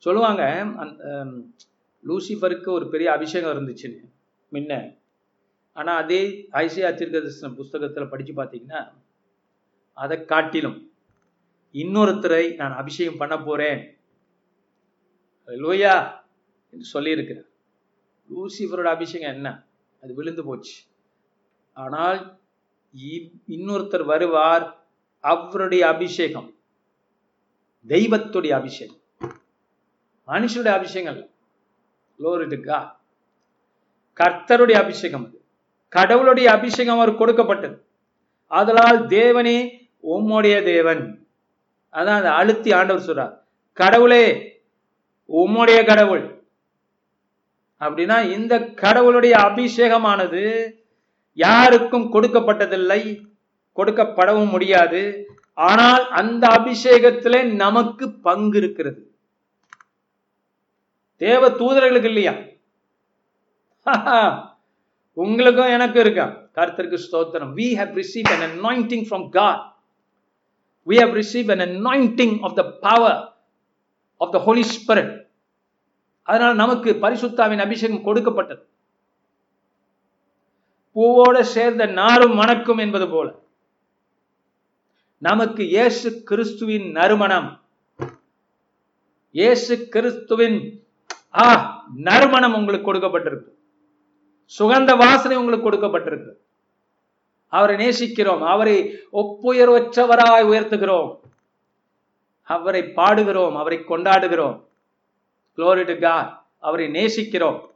சொல்லுவாங்க அந்த, லூசிஃபருக்கு ஒரு பெரிய அபிஷேகம் இருந்துச்சுன்னு முன்ன. ஆனால் அதே ஐசியா தீர்க்கதரிசன புஸ்தகத்தில் படித்து பார்த்தீங்கன்னா அதை காட்டிலும் இன்னொருத்தரை நான் அபிஷேகம் பண்ண போகிறேன் லோயா என்று சொல்லியிருக்கிறார். லூசிஃபரோட அபிஷேகம் என்ன? அது விழுந்து போச்சு. ஆனால் இன்னொருத்தர் வருவார் அவருடைய அபிஷேகம் தெய்வத்துடைய அபிஷேகம். மனுஷனுடைய அபிஷேகம் கர்த்தருடைய அபிஷேகம் அது. கடவுளுடைய அபிஷேகம் அவர் கொடுக்கப்பட்டது. அதனால் தேவனே உம்முடைய தேவன். அதான் அதை அழுத்தி ஆண்டவர் சொல்றார். கடவுளே உம்முடைய கடவுள். அப்படின்னா இந்த கடவுளுடைய அபிஷேகமானது யாருக்கும் கொடுக்கப்பட்டதில்லை கொடுக்கப்படவும் முடியாது. ஆனால் அந்த அபிஷேகத்திலே நமக்கு பங்கு இருக்கிறது. தேவ தூதர்களுக்கு இல்லையா உங்களுக்கும் எனக்கும் இருக்கா? கருத்திற்கு ஸ்தோத்திரம். We have receive an anointing from God we have receive an anointing of the power of the Holy Spirit அதனால நமக்கு பரிசுத்தாவின் அபிஷேகம் கொடுக்கப்பட்டது. பூவோட சேர்ந்த நாரும் மணக்கும் என்பது போல. நமக்கு இயேசு கிறிஸ்துவின் நறுமணம். இயேசு கிறிஸ்துவின் ஆ நறுமணம் உங்களுக்கு கொடுக்கப்பட்டிருக்கு. சுகந்த வாசனை உங்களுக்கு கொடுக்கப்பட்டிருக்கு. அவரை நேசிக்கிறோம். அவரை ஒப்புயர்வற்றவராய் உயர்த்துகிறோம். அவரை பாடுகிறோம். அவரை கொண்டாடுகிறோம். குளோரிடுகா அவரை நேசிக்கிறோம்.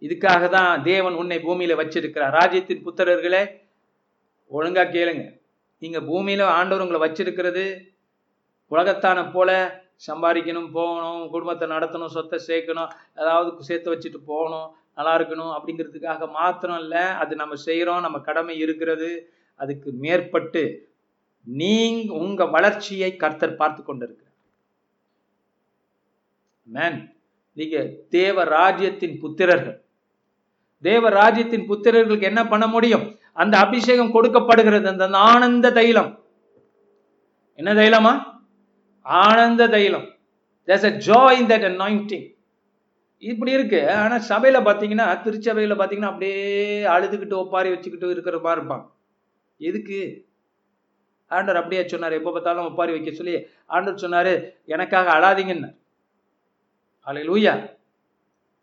இதுக்காக தான் தேவன் உன்னை பூமியில வச்சிருக்கிறார். ராஜ்யத்தின் புத்திரர்களே ஒழுங்கா கேளுங்க. நீங்க பூமியில ஆண்டவர் உங்களை வச்சிருக்கிறது உலகத்தான போல சம்பாதிக்கணும் போகணும் குடும்பத்தை நடத்தணும் சொத்தை சேர்க்கணும் ஏதாவது சேர்த்து வச்சுட்டு போகணும் நல்லா இருக்கணும் அப்படிங்கிறதுக்காக மாத்திரம் இல்லை அது நம்ம செய்கிறோம் நம்ம கடமை இருக்கிறது அதுக்கு மேற்பட்டு நீங்க உங்க வளர்ச்சியை கர்த்தர் பார்த்து கொண்டிருக்கிறார். மேன் நீங்க தேவ ராஜ்யத்தின் புத்திரர்கள். தேவ ராஜ்யத்தின் புத்திரர்களுக்கு என்ன பண்ண முடியும்? அந்த அபிஷேகம் கொடுக்கப்படுகிறது அந்த ஆனந்த தைலம். என்ன தைலமா? ஆனந்த தைலம். There's a joy in that anointing. இப்படி இருக்கு. ஆனா சபையில பாத்தீங்கன்னா திருச்சபையில பாத்தீங்கன்னா அப்படியே அழுதுகிட்டு ஒப்பாரி வச்சுக்கிட்டு இருக்கிற மாதிரி இருப்பான் எதுக்கு? ஆண்டவர் அப்படியே சொன்னார். எப்போ பார்த்தாலும் ஒப்பாரி வைக்க சொல்லி ஆண்டவர் சொன்னாரு எனக்காக அழாதீங்கன்னு அலை லூயா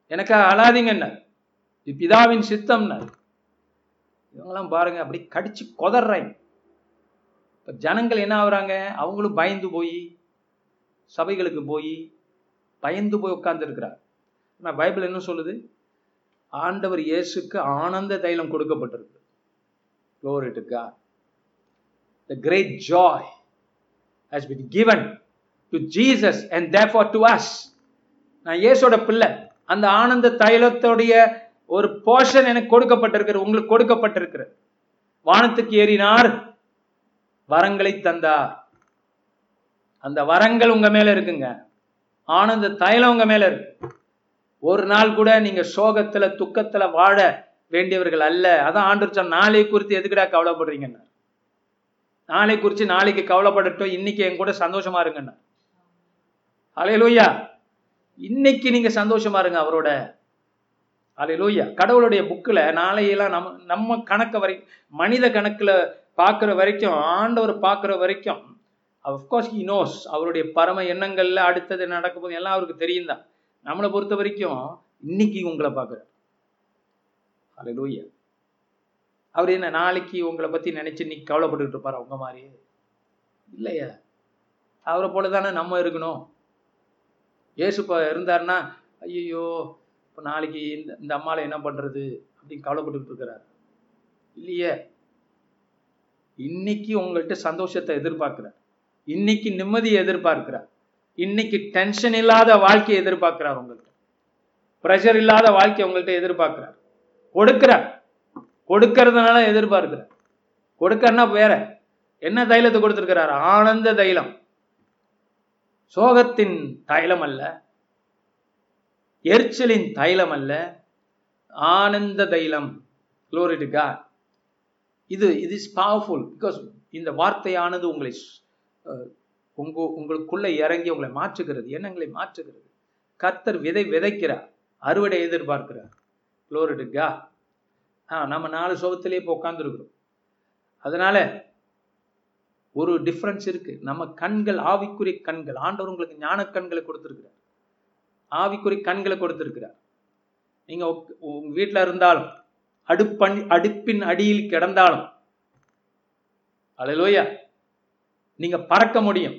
எனக்காக அழாதீங்கன்னு பிதாவின் சித்தம்னு இவங்கெல்லாம் பாருங்க அப்படி கடிச்சு கொதறாங்க இப்ப ஜனங்கள் என்ன ஆகுறாங்க? அவங்களும் பயந்து போய் சபைகளுக்கு போய் பயந்து போய் உட்கார்ந்து இருக்கிறார் ஆனால் பைபிள் என்ன சொல்லுது? ஆண்டவர் இயேசுக்கு ஆனந்த தைலம் கொடுக்கப்பட்டிருக்கு. Glory to God. The great joy has been given to Jesus and therefore to நான் இயேசோட பிள்ளை. அந்த ஆனந்த தைலத்தோடைய ஒரு போர்ஷன் எனக்கு கொடுக்கப்பட்டிருக்கிறது. உங்களுக்கு கொடுக்கப்பட்டிருக்கிறது. வானத்துக்கு ஏறினார். வரங்களை தந்தார். அந்த வரங்கள் உங்க மேல இருக்குங்க. ஆனந்த தைலம் உங்க மேல இருக்கு. ஒரு நாள் கூட நீங்க சோகத்துல துக்கத்துல வாழ வேண்டியவர்கள் அல்ல. அதான் ஆண்டு சொன்ன நாளை குறித்து எதுக்குடா கவலைப்படுறீங்கன்னு? நாளை குறித்து நாளைக்கு கவலைப்படட்டும். இன்னைக்கு என் கூட சந்தோஷமா இருங்கண்ணா அலையலூயா இன்னைக்கு நீங்க சந்தோஷமா இருங்க அவரோட. அலையலூயா கடவுளுடைய புக்கில் நாளையெல்லாம் நம்ம நம்ம கணக்கு வரை மனித கணக்கில் பார்க்குற வரைக்கும் ஆண்டவர் பார்க்குற வரைக்கும் அஃப்கோர்ஸ் ஹி நோஸ் அவருடைய பரம எண்ணங்களில் அடுத்தது நடக்க போது எல்லாம் அவருக்கு தெரியும் தான் நம்மளை பொறுத்த வரைக்கும் இன்னைக்கு உங்களை பார்க்குறார். அலையலூயா அவர் என்ன நாளைக்கு உங்களை பற்றி நினச்சி இன்னைக்கு கவலைப்பட்டுக்கிட்டு இருப்பார்? உங்க மாதிரி இல்லையா? அவரை போல தானே நம்ம இருக்கணும். ஏசு இருந்தார்னா இருந்தாருன்னா ஐயோ இப்போ நாளைக்கு இந்த இந்த அம்மாவில் என்ன பண்ணுறது அப்படின்னு கவலைப்பட்டுக்கிட்டு இருக்கிறார். இல்லையே? இன்னைக்கு உங்கள்கிட்ட சந்தோஷத்தை எதிர்பார்க்குறார். இன்னைக்கு நிம்மதியை எதிர்பார்க்கிறார். இன்னைக்கு டென்ஷன் இல்லாத வாழ்க்கையை எதிர்பார்க்கிறார் உங்கள்கிட்ட ப்ரெஷர் இல்லாத வாழ்க்கையை உங்கள்கிட்ட எதிர்பார்க்கிறார். கொடுக்கிறார். கொடுக்கறதுனால எதிர்பார்க்கிறார். கொடுக்கறனா வேற. என்ன தைலத்தை கொடுத்துருக்கிறார்? ஆனந்த தைலம். சோகத்தின் தைலம் அல்ல. எரிச்சலின் தைலம் அல்ல. ஆனந்த தைலம். Glory இது இது இஸ் பவர்ஃபுல் பிகாஸ் இந்த வார்த்தையானது உங்களை உங்க உங்களுக்குள்ள இறங்கி உங்களை மாற்றுகிறது எண்ணங்களை மாற்றுகிறது. கர்த்தர் விதை விதைக்கிறார் அறுவடை எதிர்பார்க்கிறார். குளோரிடுக்கா ஆ நம்ம நாலு சோகத்திலே இப்போ உட்காந்துருக்குறோம் அதனால ஒரு டிஃப்ரென்ஸ் இருக்கு. நம்ம கண்கள் ஆவிக்குரிய கண்கள் ஆண்டவர் உங்களுக்கு ஞான கண்களை கொடுத்துருக்கிறார். ஆவிக்குரிய கண்களை கொடுத்துருக்கிறார். நீங்க உங்க- வீட்டில் வீட்டுல இருந்தாலும் அடுப்பண் அடுப்பின் அடியில் கிடந்தாலும் அலையிலோயா நீங்க பறக்க முடியும்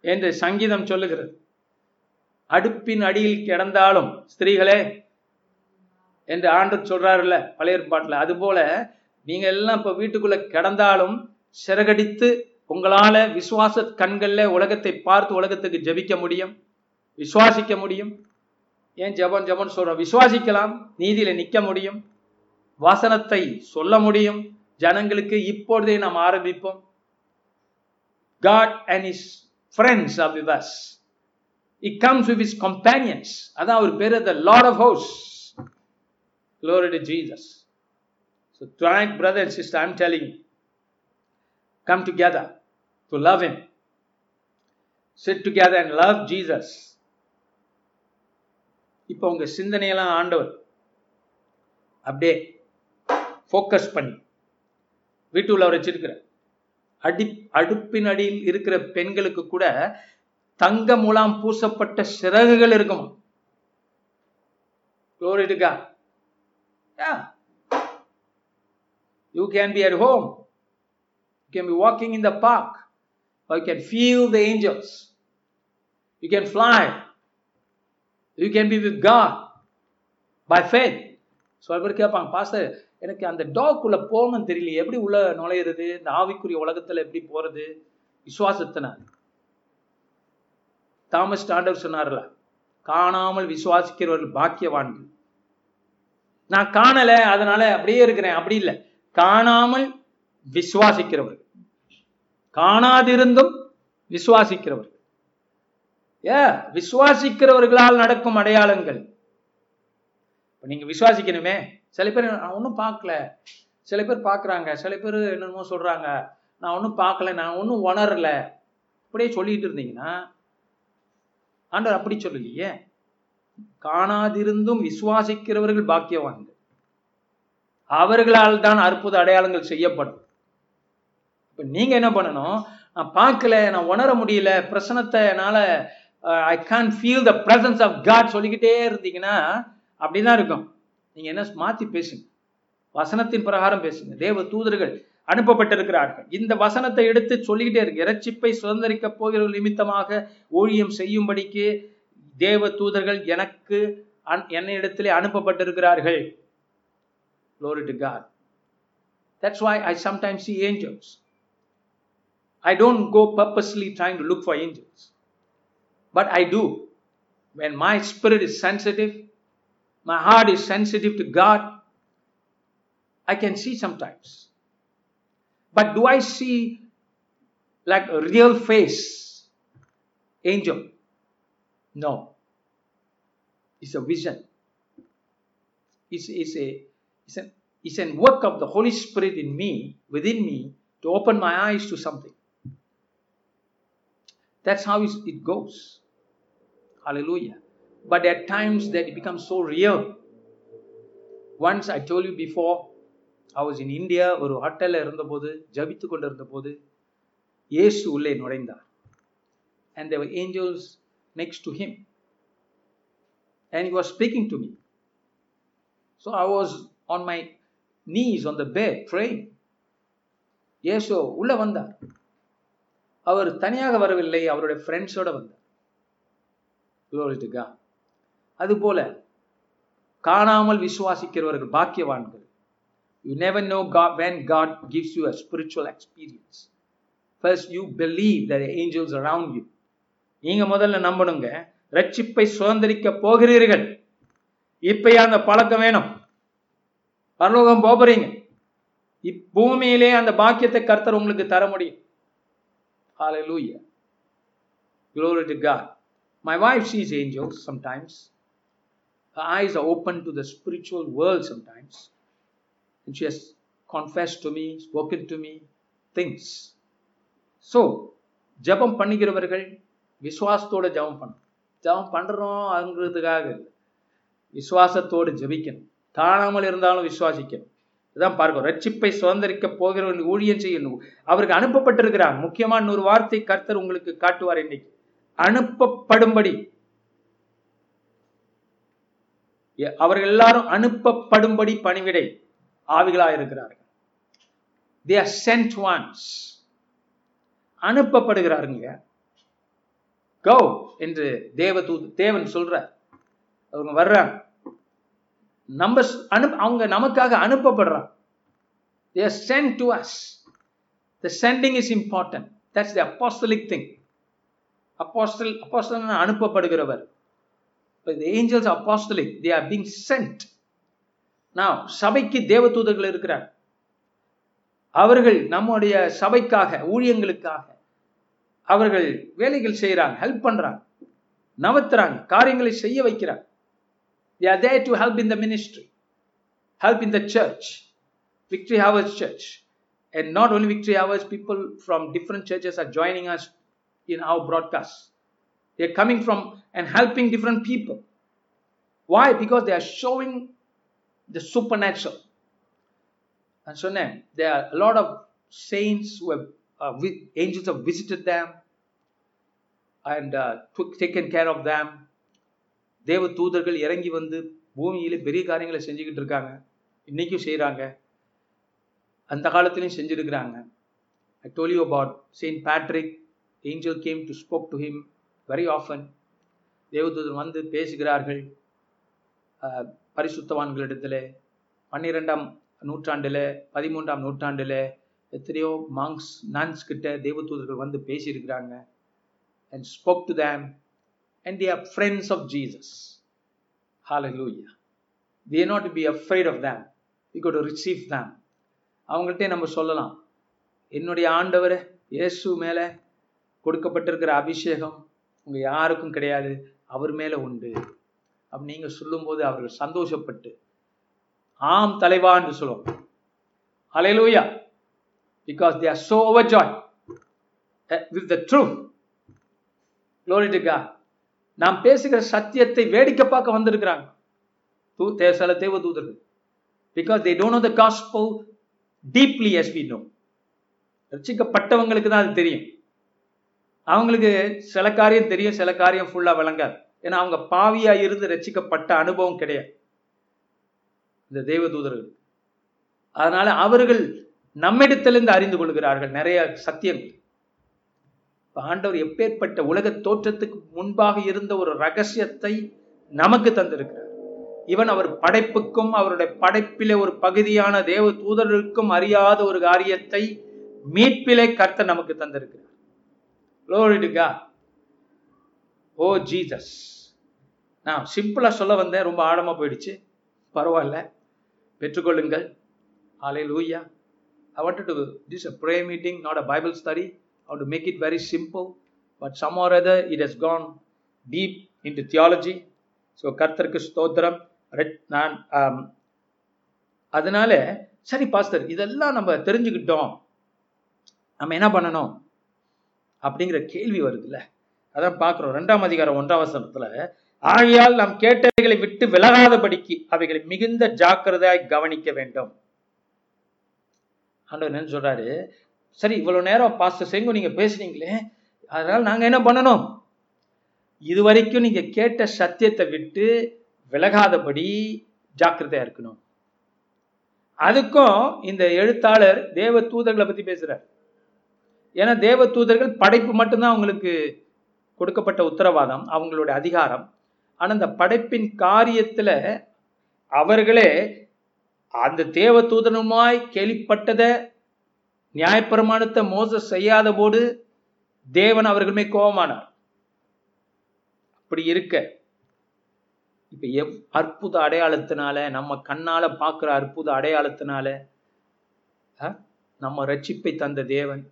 என்று சங்கீதம் சொல்லுகிறது. அடுப்பின் அடியில் கிடந்தாலும் ஸ்திரீகளே என்று ஆண்டு சொல்றாருல்ல பழைய பாட்டில் அது போல நீங்க எல்லாம் இப்ப வீட்டுக்குள்ள கிடந்தாலும் சிறகடித்து உங்களால விசுவாச கண்கள்ல உலகத்தை பார்த்து உலகத்துக்கு ஜெபிக்க முடியும். விசுவாசிக்க முடியும். ஏன் ஜபம் ஜபம் சொல்றோம்? விசுவாசிக்கலாம். நீதியில நிக்க முடியும். வசனத்தை சொல்ல முடியும். ஜனங்களுக்கு இப்பொழுதே நாம் ஆரம்பிப்போம். God and his friends are with us. He comes with his companions. அதான் அவர் பேரு the Lord of hosts. Glory to Jesus. So tonight, brother and sister, I'm telling you, come together to love him. Sit together and love Jesus. இப்போ உங்க சிந்தனையெல்லாம் ஆண்டவர் அப்படியே focus பண்ணி வீட்டுள்ள வச்சிருக்கிற அடி அடுப்பின் அடியில் இருக்கிற பெண்களுக்கு கூட தங்க முலாம் பூசப்பட்ட சிறகுகள் இருக்குமா Glory to God. Yeah. You can be at home. You can be walking in the park. Or you can feel the angels. You can fly. You can be with God by faith. சில பேர் கேட்பாங்க pastor எனக்கு அந்த டாக்குள்ள போகணும்னு தெரியல. எப்படி உள்ள நுழையிறது? இந்த ஆவிக்குரிய உலகத்துல எப்படி போறது? விசுவாசத்தினால தாமஸ் ஸ்டாண்டர் சொன்னார்ல காணாமல் விசுவாசிக்கிறவர்கள் பாக்கியவான்கள். நான் காணல அதனால அப்படியே இருக்கிறேன். அப்படி இல்லை. காணாமல் விசுவாசிக்கிறவர்கள். காணாதிருந்தும் விசுவாசிக்கிறவர்கள். ஏ விசுவாசிக்கிறவர்களால் நடக்கும் அடையாளங்கள். இப்ப நீங்க விசுவாசிக்கணுமே. சில பேர் நான் ஒன்றும் பார்க்கல. சில பேர் பார்க்குறாங்க. சில பேர் என்னென்னமோ சொல்றாங்க. நான் ஒன்றும் பார்க்கல நான் ஒன்றும் உணரல. அப்படியே சொல்லிட்டு இருந்தீங்கன்னா ஆண்டவர் அப்படி சொல்லலையே. காணாதிருந்தும் விசுவாசிக்கிறவர்கள் பாக்கியவான்கள். அவர்களால் தான் அற்புத அடையாளங்கள் செய்யப்படும். இப்ப நீங்க என்ன பண்ணணும்? நான் பார்க்கல நான் உணர முடியல பிரசனத்தை என்னால I can feel the presence of God சொல்லிக்கிட்டே இருந்தீங்கன்னா அப்படிதான் இருக்கும். நீங்க என்ன மாத்தி பேசுங்க வசனத்தின் பிரகாரம் பேசுங்க தேவ தூதர்கள் அனுப்பப்பட்டிருக்கிறார்கள் இந்த வசனத்தை எடுத்து சொல்லிக்கிட்டே இருக்கு இறைச்சிப்பை சுதந்திரிக்க போகிற நிமித்தமாக ஊழியம் செய்யும்படிக்கு தேவ தூதர்கள் எனக்கு என்னை இடத்திலே அனுப்பப்பட்டிருக்கிறார்கள் Glory to God. That's why I sometimes see angels. I don't go purposely trying to look for angels. But I do. When my spirit is sensitive, my heart is sensitive to God, I can see sometimes. But do I see like a real face angel? No. It's a vision. It's, it's a it's an it's a work of the Holy Spirit in me, within me, to open my eyes to something. That's how it goes. Hallelujah But at times that it becomes so real. Once I told you before, I was in India, ஒரு ஹோட்டல்ல இருந்தபோது ஜபித்து கொண்டிருந்த போது இயேசு உள்ளே நுழைந்தார் and there were angels next to him and he was speaking to me so i was on my knees on the bed praying இயேசு உள்ள வந்தார் அவர் தனியாக வரவில்லை அவருடைய ஃப்ரெண்ட்ஸோட வந்தார் Glory to God. அதுபோல காணாமல் விசுவாசிக்கிறவர்கள் பாக்கியவான்கள். You never know God when God gives you a spiritual experience first you believe the angels around you நீங்க முதல்ல நம்பணுங்க ரட்சிப்பை சுதந்திரிக்க போகிறீர்கள். இப்பயே அந்த பழக்கம் வேணும். பரலோகம் போகிறீங்க இப்பூமியிலே அந்த பாக்கியத்தை கர்த்தர் உங்களுக்கு தர முடியும். Hallelujah. Glory to God. My wife sees angels sometimes. Her eyes are open to the spiritual world sometimes. And she has confessed to me, spoken to me things. So ஜபம் பண்ணுகிறவர்கள் விசுவாசத்தோட ஜபம் பண்ணணும். ஜபம் பண்றோம் அதுங்கிறதுக்காக இல்லை. விசுவாசத்தோடு ஜபிக்கணும். காணாமல் இருந்தாலும் விசுவாசிக்கணும். இதான் பார்க்கணும் ரட்சிப்பை சுதந்திரிக்க போகிறவர்கள் ஊழியம் செய்யணும். அவருக்கு அனுப்பப்பட்டிருக்கிறார். முக்கியமான ஒரு வார்த்தை கர்த்தர் உங்களுக்கு காட்டுவார் இன்னைக்கு. அனுப்பப்படும்படி எ- அவர்கள் எல்லாரும் அனுப்பப்படும்படி பணிவிடை ஆவிகளாக இருக்கிறார்கள். தே ஆர் சென்ட் ஒன்ஸ் அனுப்பப்படுகிறாருங்க. கோ என்று தேவதூத் தேவன் சொல்றார். அவங்க வர்றாங்க. நம்ம ஸ்- அனுப் அவங்க நமக்காக அனுப்பப்படுறாங்க. They are sent to us the sending is important that's the apostolic thing apostle apostle அனுப்பப்படுகிறவர். இப்போ இந்த angels apostolic they are being sent நான் சபைக்கு தேவதூதர்கள் இருக்கிறார் அவர்கள் நம்முடைய சபைக்காக ஊழியங்களுக்காக அவர்கள் வேலைகள் செய்கிறாங்க ஹெல்ப் பண்ணுறாங்க நவத்துறாங்க காரியங்களை செய்ய வைக்கிறாங்க they are there to help in the ministry help in the church Victory Hours church and not only Victory Hours people from different churches are joining us in our broadcast they're coming from and helping different people why because they are showing the supernatural And so now there are a lot of saints who have uh, vi- angels have visited them and uh, took, taken care of them தேவ தூதர்கள் இறங்கி வந்து பூமியில பெரிய காரியங்களை செஞ்சுக்கிட்டு இருக்காங்க இன்னைக்கும் செய்கிறாங்க அந்த காலத்திலையும் செஞ்சிருக்கிறாங்க I told you about Saint Patrick angel came to spoke to him very often தேவதூதன் வந்து பேசுகிறார்கள் பரிசுத்தவான்களிடத்தில். பன்னிரெண்டாம் நூற்றாண்டில் பதிமூன்றாம் நூற்றாண்டில் எத்தனையோ மாங்ஸ் நன்ஸ் கிட்ட தேவதூதர்கள் வந்து பேசியிருக்கிறாங்க. And spoke to them and they are friends of Jesus Hallelujah. They are not be be afraid of them. We got to receive அவங்கள்ட்டே நம்ம சொல்லலாம். என்னுடைய ஆண்டவர் இயேசு மேலே கொடுக்கப்பட்டிருக்கிற அபிஷேகம் உங்க யாருக்கும் கிடையாது அவர் மேல உண்டு. அப்படி நீங்க சொல்லும்போது அவர்கள் சந்தோஷப்பட்டு ஆம் தலைவா என்று சொல்லுவோம் hallelujah because they are so over joy with the truth. நாம் பேசுகிற சத்தியத்தை வேடிக்கை பார்க்க வந்திருக்கிறாங்க. தூ தே- சில தேவ தூதர்கள் because they don't know the gospel deeply as we know ரசிக்கப்பட்டவங்களுக்கு தான் அது தெரியும். அவங்களுக்கு சில காரியம் தெரியும் சில காரியம் ஃபுல்லா விளங்காது. ஏன்னா அவங்க பாவியா இருந்து ரசிக்கப்பட்ட அனுபவம் கிடையாது. இந்த தெய்வ தூதர்கள். அதனால அவர்கள் நம்மிடத்திலிருந்து அறிந்து கொள்கிறார்கள் நிறைய சத்தியங்கள். ஆண்டவர் எப்பேற்பட்ட உலக தோற்றத்துக்கு முன்பாக இருந்த ஒரு ரகசியத்தை நமக்கு தந்திருக்கிறார். இவன் அவர் படைப்புக்கும் அவருடைய படைப்பிலே ஒரு பகுதியான தேவ தூதர்களுக்கும் அறியாத ஒரு காரியத்தை மீட்பிலே கர்த்தர் நமக்கு தந்திருக்கிறார். Glory to God. Oh Jesus நான் சிம்பிளாக சொல்ல வந்தேன் ரொம்ப ஆழமாக போயிடுச்சு பரவாயில்ல பெற்றுக்கொள்ளுங்கள் hallelujah I want to this a pray meeting not a Bible study how make it very very but some are other it it has deep deep into theology so கர்த்தருக்கு ஸ்தோத்திரம் நான் அதனால சரி பாஸ்தர் இதெல்லாம் நம்ம தெரிஞ்சுக்கிட்டோம் நம்ம என்ன பண்ணணும் அப்படிங்கிற கேள்வி வருதுல்ல? அதான் பார்க்குறோம். ரெண்டாம் அதிகாரம் ஒன்றாம் வசனத்துல ஆகையால் நாம் கேட்டவைகளை விட்டு விலகாதபடிக்கு அவைகளை மிகுந்த ஜாக்கிரதையாய் கவனிக்க வேண்டும். ஆண்டவர் என்ன சொல்றாரு. சரி இவ்வளவு நேரம் பாஸ்டர் செங்கு நீங்க பேசுனீங்களே அதனால நாங்க என்ன பண்ணணும்? இது வரைக்கும் நீங்க கேட்ட சத்தியத்தை விட்டு விலகாதபடி ஜாக்கிரதையா இருக்கணும். அதுக்கும் இந்த எழுத்தாளர் தேவ தூதர்களை பத்தி பேசுறார். ஏன்னா தேவ தூதர்கள் படைப்பு மட்டும்தான் அவங்களுக்கு கொடுக்கப்பட்ட உத்தரவாதம் அவங்களுடைய அதிகாரம். ஆனா இந்த படைப்பின் காரியத்துல அவர்களே அந்த தேவ தூதனுமாய் கேள்விப்பட்டதை நியாயப்பிரமாணத்தை மோச செய்யாத போது தேவன் அவர்களுமே கோபமானார். அப்படி இருக்க இப்ப எவ் அற்புத அடையாளத்தினால நம்ம கண்ணால பார்க்குற அற்புத அடையாளத்தினால அஹ், நம்ம ரட்சிப்பை தந்த தேவன்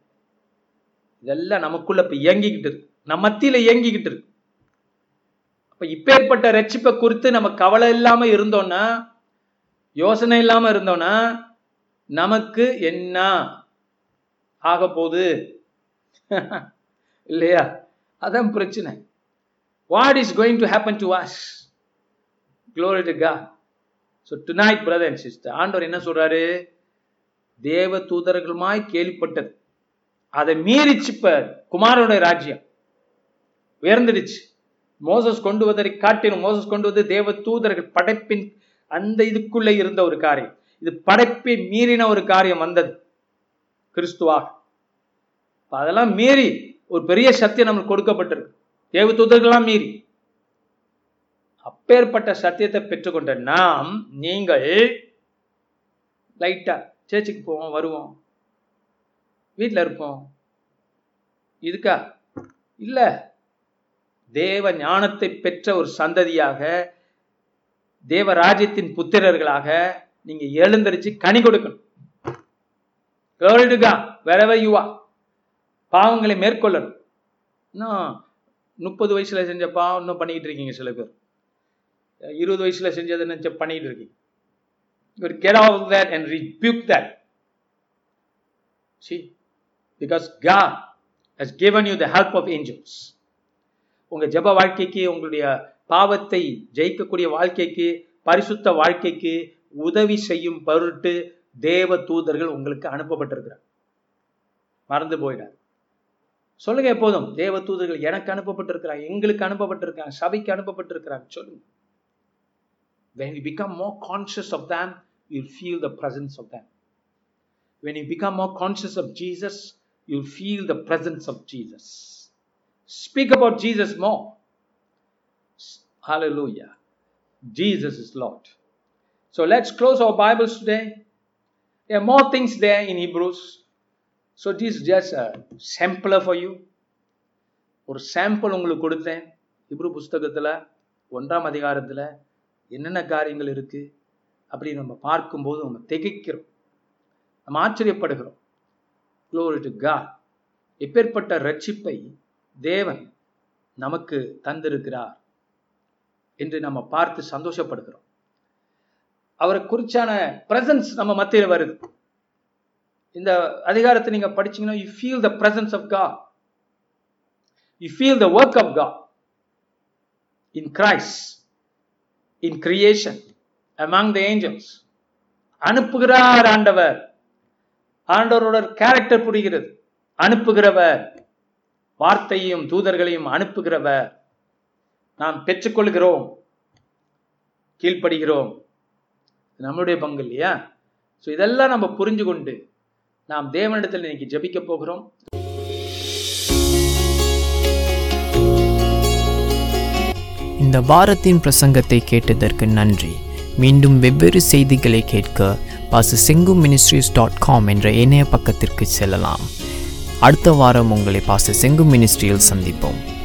இதெல்லாம் நமக்குள்ள இப்ப இயங்கிக்கிட்டு இருக்கு. நம்ம மத்தியில இயங்கிக்கிட்டு இருக்கு. அப்ப இப்பேற்பட்ட ரட்சிப்பை குறித்து நம்ம கவலை இல்லாம இருந்தோம்னா யோசனை இல்லாம இருந்தோம்னா நமக்கு என்ன ஆக போகுது? இல்லையா? அதான் பிரச்சனை. What is going to happen to wash glory to God. So tonight brother and sister ஆண்டவர் என்ன சொல்றாரு? தேவ தூதர்களுமாய் கேள்விப்பட்டது. அதை மீறிச்சு இப்ப குமாரனுடைய ராஜ்யம். உயர்ந்துடுச்சு. மோசஸ் கொண்டு வந்ததை காட்டிலும் மோசஸ் கொண்டு வந்து தேவ தூதர்கள் படைப்பின் அந்த இதுக்குள்ள இருந்த ஒரு காரியம். இது படைப்பை மீறின ஒரு காரியம் வந்தது. கிறிஸ்துவாக. அதெல்லாம் மீறி ஒரு பெரிய சத்தியம் நம்மளுக்கு கொடுக்கப்பட்டிருக்கு. தேவ தூதர்கள்லாம் மீறி. அப்பேற்பட்ட சத்தியத்தை பெற்றுக்கொண்ட நாம் நீங்கள் லைட்டா சேர்ச்சுக்கு போவோம் வருவோம். வீட்டில் இருப்போம். இதுக்கா? இல்ல. தேவ ஞானத்தை பெற்ற ஒரு சந்ததியாக தேவராஜ்யத்தின் புத்திரர்களாக நீங்க எழுந்தரிச்சு கனி கொடுக்கணும். Glory to யுவா பாவங்களை மேற்கொள்ளணும். இன்னும் முப்பது வயசுல செஞ்ச பாவம் இன்னும் பண்ணிக்கிட்டு இருக்கீங்க சில பேர். இருபது வயசுல செஞ்சதை நினைச்ச பண்ணிட்டு இருக்கீங்க. You off that and rebuke that C because God has given you the help of angels உங்கள் ஜப ஜெப வாழ்க்கைக்கு உங்களுடைய பாவத்தை ஜெயிக்கக்கூடிய வாழ்க்கைக்கு பரிசுத்த வாழ்க்கைக்கு உதவி செய்யும் பொருட்டு தேவ தூதர்கள் உங்களுக்கு அனுப்பப்பட்டிருக்கிறார். மறந்து போயிடாது சொல்லுங்க எப்போதும் தேவ தூதர்கள் எனக்கு அனுப்பப்பட்டிருக்கிறாங்க எங்களுக்கு அனுப்பப்பட்டிருக்காங்க சபைக்கு அனுப்பப்பட்டிருக்கிறாங்க. சொல்லுங்க. When you become more conscious of them you feel the presence of them. When you become more conscious of jesus you'll feel the presence of jesus speak about jesus more hallelujah jesus is lord so let's close our bibles today there are more things there in hebrews so this is just a sampler for you ஒரு sample உங்களுக்கு கொடுத்தேன் Hebrew புஸ்தகத்தில் ஒன்றாம் அதிகாரத்தில் என்னென்ன காரியங்கள் இருக்குது அப்படின்னு நம்ம பார்க்கும்போது நம்ம திகைக்கிறோம் நம்ம ஆச்சரியப்படுகிறோம் க்ளோரி டு God. எப்பேற்பட்ட ரட்சிப்பை தேவன் நமக்கு தந்திருக்கிறார் என்று நம்ம பார்த்து சந்தோஷப்படுகிறோம். அவரை குறிச்சான பிரசன்ஸ் நம்ம மத்தியில் வருது. இந்த அதிகாரத்தை நீங்க படிச்சீங்கன்னா you feel the presence of God you feel the work of God in Christ in creation among the angels அனுப்புகிறார் ஆண்டவர். ஆண்டவரோட கேரக்டர் புரிகிறது. அனுப்புகிறவர் வார்த்தையும் தூதர்களையும் அனுப்புகிறவர். நாம் பெற்றுக்கொள்கிறோம். கீழ்ப்படுகிறோம். நம்மளுடைய பங்கு இல்லையா? ஸோ இதெல்லாம் நம்ம புரிஞ்சு கொண்டு நாம் தேவனிடத்தில் இன்னைக்கு ஜபிக்க போகிறோம். இந்த வாரத்தின் பிரசங்கத்தை கேட்டதற்கு நன்றி. மீண்டும் வெவ்வேறு செய்திகளை கேட்க பாச செங்கு மினிஸ்ட்ரிஸ் டாட் காம் என்ற இணைய பக்கத்திற்கு செல்லலாம். அடுத்த வாரம் உங்களை பாச செங்கு மினிஸ்ட்ரியில் சந்திப்போம்.